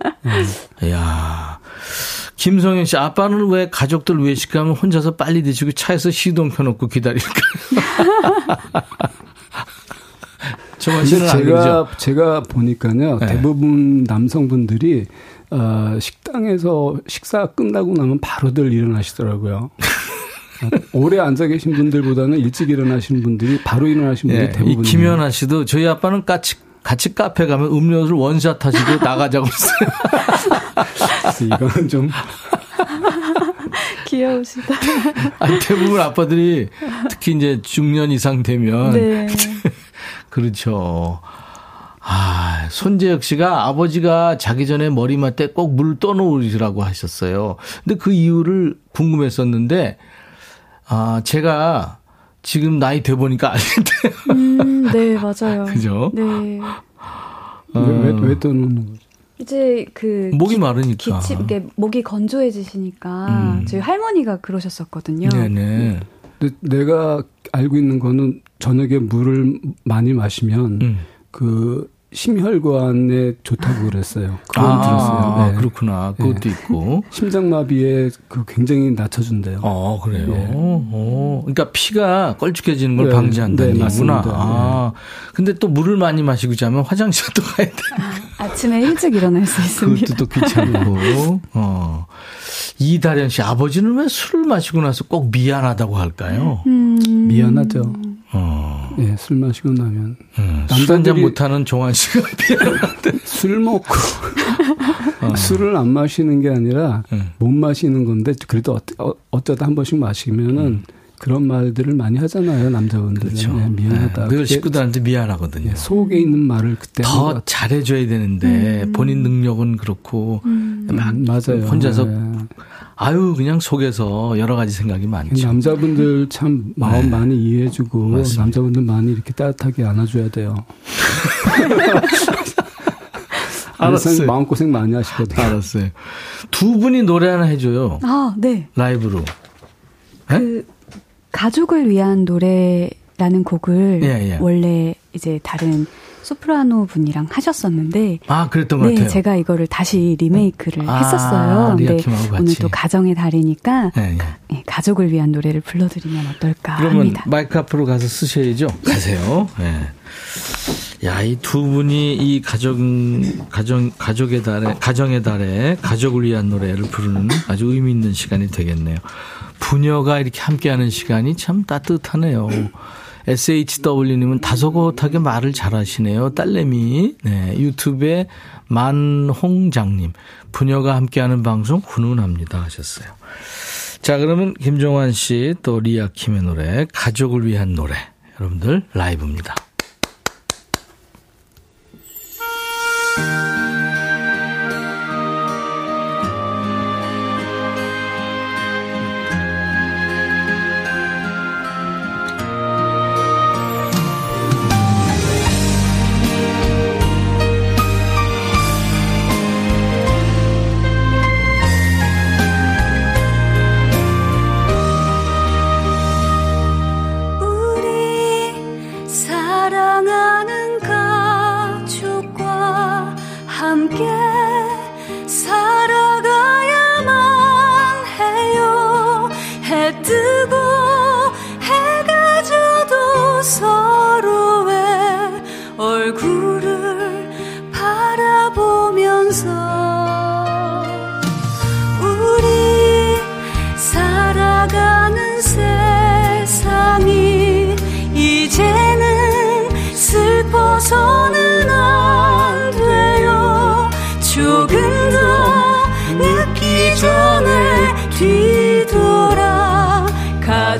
[SPEAKER 1] 이야. 김성현 씨, 아빠는 왜 가족들 외식하면 혼자서 빨리 드시고 차에서 시동 켜놓고 기다릴까? 씨는
[SPEAKER 6] 근데
[SPEAKER 1] 안 그러죠?
[SPEAKER 6] 제가 제가 보니까요
[SPEAKER 1] 네.
[SPEAKER 6] 대부분 남성분들이 어, 식당에서 식사 끝나고 나면 바로들 일어나시더라고요. 어, 오래 앉아 계신 분들보다는 일찍 일어나시는 분들이 바로 일어나시는 분들이
[SPEAKER 1] 예, 이
[SPEAKER 6] 대부분
[SPEAKER 1] 김연아 씨도 저희 아빠는 같이 같이 카페 가면 음료수를 원샷 하시고 나가자고 했어요.
[SPEAKER 6] 이거는 좀
[SPEAKER 4] 귀여우시다.
[SPEAKER 1] 아니, 대부분 아빠들이 특히 이제 중년 이상 되면
[SPEAKER 4] 네.
[SPEAKER 1] 그렇죠. 아, 손재혁 씨가 아버지가 자기 전에 머리맡에 꼭 물 떠놓으시라고 하셨어요. 근데 그 이유를 궁금했었는데, 아, 제가 지금 나이 돼 보니까 알겠대요.
[SPEAKER 4] 음, 네, 맞아요.
[SPEAKER 1] 그죠?
[SPEAKER 4] 네.
[SPEAKER 6] 왜왜 떠놓는 거죠?
[SPEAKER 4] 이제 그
[SPEAKER 1] 목이
[SPEAKER 4] 기-
[SPEAKER 1] 마르니까.
[SPEAKER 4] 기침, 이게 목이 건조해지시니까
[SPEAKER 1] 음.
[SPEAKER 4] 저희 할머니가 그러셨었거든요.
[SPEAKER 1] 네네.
[SPEAKER 6] 근데 내가 알고 있는 거는 저녁에 물을 많이 마시면
[SPEAKER 1] 음.
[SPEAKER 6] 그 심혈관에 좋다고 그랬어요. 그건
[SPEAKER 1] 아,
[SPEAKER 6] 들었어요. 네.
[SPEAKER 1] 그렇구나. 그것도 있고.
[SPEAKER 6] 심장마비에 그 굉장히 낮춰준대요.
[SPEAKER 1] 어, 그래요.
[SPEAKER 6] 예.
[SPEAKER 1] 어, 그러니까 피가 걸쭉해지는 걸
[SPEAKER 6] 네,
[SPEAKER 1] 방지한다는
[SPEAKER 6] 네,
[SPEAKER 1] 얘기구나.
[SPEAKER 6] 맞습니다.
[SPEAKER 1] 아, 근데 또 물을 많이 마시고 자면 화장실도 가야 돼.
[SPEAKER 4] 아침에 일찍 일어날 수 있습니다.
[SPEAKER 1] 그것도 또 귀찮고. 어. 이다련 씨, 아버지는 왜 술을 마시고 나서 꼭 미안하다고 할까요?
[SPEAKER 4] 음,
[SPEAKER 6] 미안하죠.
[SPEAKER 1] 어.
[SPEAKER 6] 예, 술 마시고 나면
[SPEAKER 1] 음, 술 한잔
[SPEAKER 6] 남자들이-
[SPEAKER 1] 못하는 종환 씨가.
[SPEAKER 6] 술 먹고 술을 안 마시는 게 아니라
[SPEAKER 1] 음.
[SPEAKER 6] 못 마시는 건데 그래도 어, 어쩌다 한 번씩 마시면은 그런 말들을 많이 하잖아요 남자분들은
[SPEAKER 1] 음. 그렇죠.
[SPEAKER 6] 예, 미안하다.
[SPEAKER 1] 네, 늘
[SPEAKER 6] 그게
[SPEAKER 1] 식구들한테 미안하거든요.
[SPEAKER 6] 예, 속에 있는 말을 그때
[SPEAKER 1] 더. 잘해줘야 되는데 본인 능력은 그렇고 막
[SPEAKER 6] 음, 맞아요.
[SPEAKER 1] 혼자서
[SPEAKER 6] 예.
[SPEAKER 1] 아유 그냥 속에서 여러 가지 생각이 많죠.
[SPEAKER 6] 남자분들 참 마음
[SPEAKER 1] 네.
[SPEAKER 6] 많이 이해해주고
[SPEAKER 1] 맞습니다.
[SPEAKER 6] 남자분들 많이 이렇게 따뜻하게 안아줘야 돼요.
[SPEAKER 1] 알았어요.
[SPEAKER 6] 항상 마음 고생 많이 하시거든요.
[SPEAKER 1] 알았어요. 두 분이 노래 하나 해줘요.
[SPEAKER 4] 아, 네.
[SPEAKER 1] 라이브로. 네?
[SPEAKER 4] 그 가족을 위한 노래라는 곡을
[SPEAKER 1] 예, 예.
[SPEAKER 4] 원래 이제 다른 소프라노 분이랑 하셨었는데
[SPEAKER 1] 아 그랬던 것
[SPEAKER 4] 네,
[SPEAKER 1] 같아요.
[SPEAKER 4] 제가 이거를 다시 리메이크를
[SPEAKER 1] 아,
[SPEAKER 4] 했었어요. 근데
[SPEAKER 1] 리아킴하고 같이.
[SPEAKER 4] 오늘 또 가정의 달이니까
[SPEAKER 1] 예, 예.
[SPEAKER 4] 예, 가족을 위한 노래를 불러드리면 어떨까
[SPEAKER 1] 그러면
[SPEAKER 4] 합니다.
[SPEAKER 1] 마이크 앞으로 가서 쓰셔야죠. 가세요. 예. 야, 이 두 분이 이 가정, 가정, 가족의 달에, 가정의 달에 가족을 위한 노래를 부르는 아주 의미 있는 시간이 되겠네요. 부녀가 이렇게 함께하는 시간이 참 따뜻하네요. SHW님은 다소곳하게 말을 잘하시네요. 딸내미. 네, 유튜브에 만홍장님. 부녀가 함께하는 방송 훈훈합니다 하셨어요. 자, 그러면 김종환 씨 또 리아 킴의 노래 가족을 위한 노래 여러분들 라이브입니다.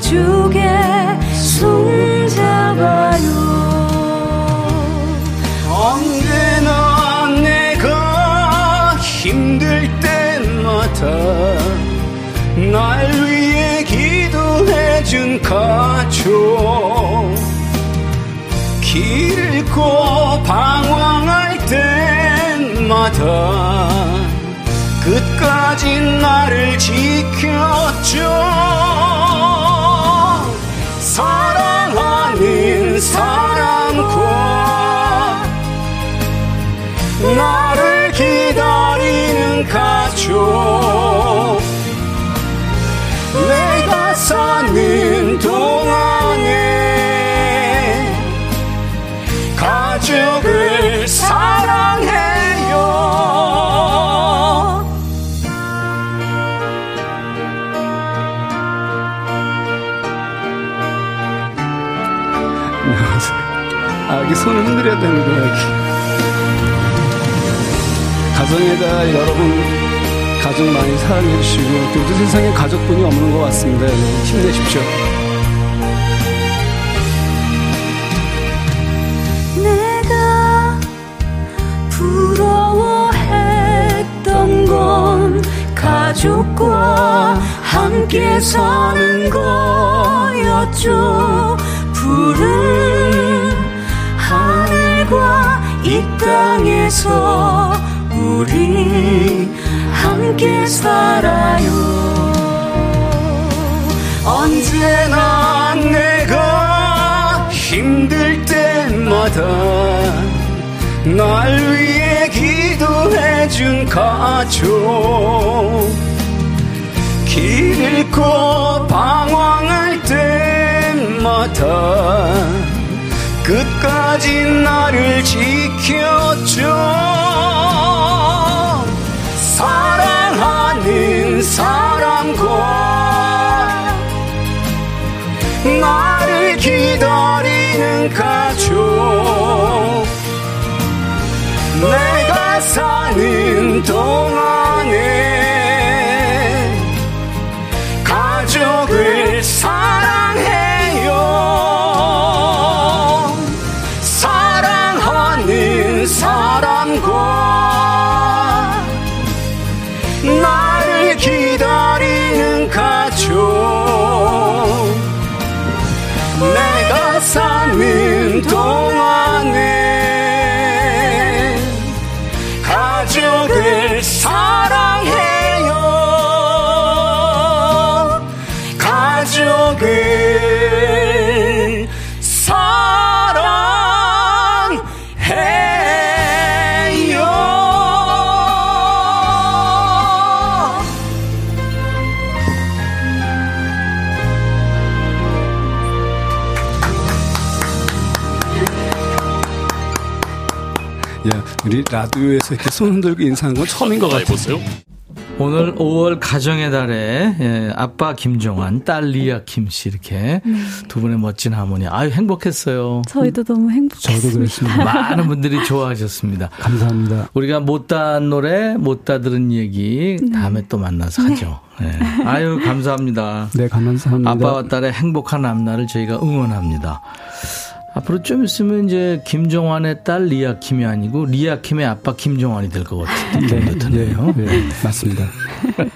[SPEAKER 4] 가족의 손잡아요.
[SPEAKER 6] 언제나 내가 힘들 때마다 날 위해 기도해준 가족. 길 잃고 방황할 때마다 끝까지 나를 지켰죠 사랑하는 사람과 나를 기다리는 가족. 내가 사는 동안 아, 이게 손을 흔들어야 되는 이렇게. 가정에다 여러분 가족 많이 사랑해 주시고 또 요즘 세상에 가족분이 없는 것 같습니다. 네, 힘내십시오.
[SPEAKER 4] 내가 부러워했던 건 가족과 함께 사는 거였죠. 푸른 하늘과 이 땅에서 우리 함께 살아요.
[SPEAKER 6] 언제나 내가 힘들 때마다 날 위해 기도해준 가족 길 잃고 방황할 때마다 끝까지 나를 지켰죠 사랑하는 사람과 나를 기다리는 가족. 내 라디오에서 이렇게 손 흔들고 인사하는 건 처음인 것 같아요.
[SPEAKER 1] 오늘 5월 가정의 달에 예, 아빠 김종환, 딸 리아 김씨 이렇게 두 분의 멋진 하모니. 아유 행복했어요.
[SPEAKER 8] 저희도 너무 행복했어요.
[SPEAKER 9] 저도 그랬습니다.
[SPEAKER 1] 많은 분들이 좋아하셨습니다.
[SPEAKER 9] 감사합니다.
[SPEAKER 1] 우리가 못다 한 노래, 못다 들은 얘기 다음에 또 만나서 하죠. 네. 아유 감사합니다.
[SPEAKER 9] 네, 감사합니다.
[SPEAKER 1] 아빠와 딸의 행복한 앞날을 저희가 응원합니다. 앞으로 좀 있으면 이제 김종환의 딸 리아 킴이 아니고 리아 킴의 아빠 김종환이 될 것 같은 느낌도 드네요.
[SPEAKER 9] 네, 네, 맞습니다.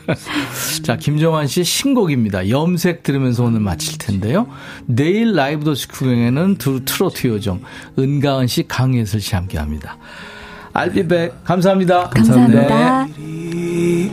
[SPEAKER 1] 자, 김종환 씨 신곡입니다. 염색 들으면서 오늘 마칠 텐데요. 내일 라이브도 식후경에는 두 트로트 요정 은가은 씨, 강예슬 씨 함께 합니다. I'll be back 감사합니다.
[SPEAKER 8] 감사합니다.
[SPEAKER 1] 네.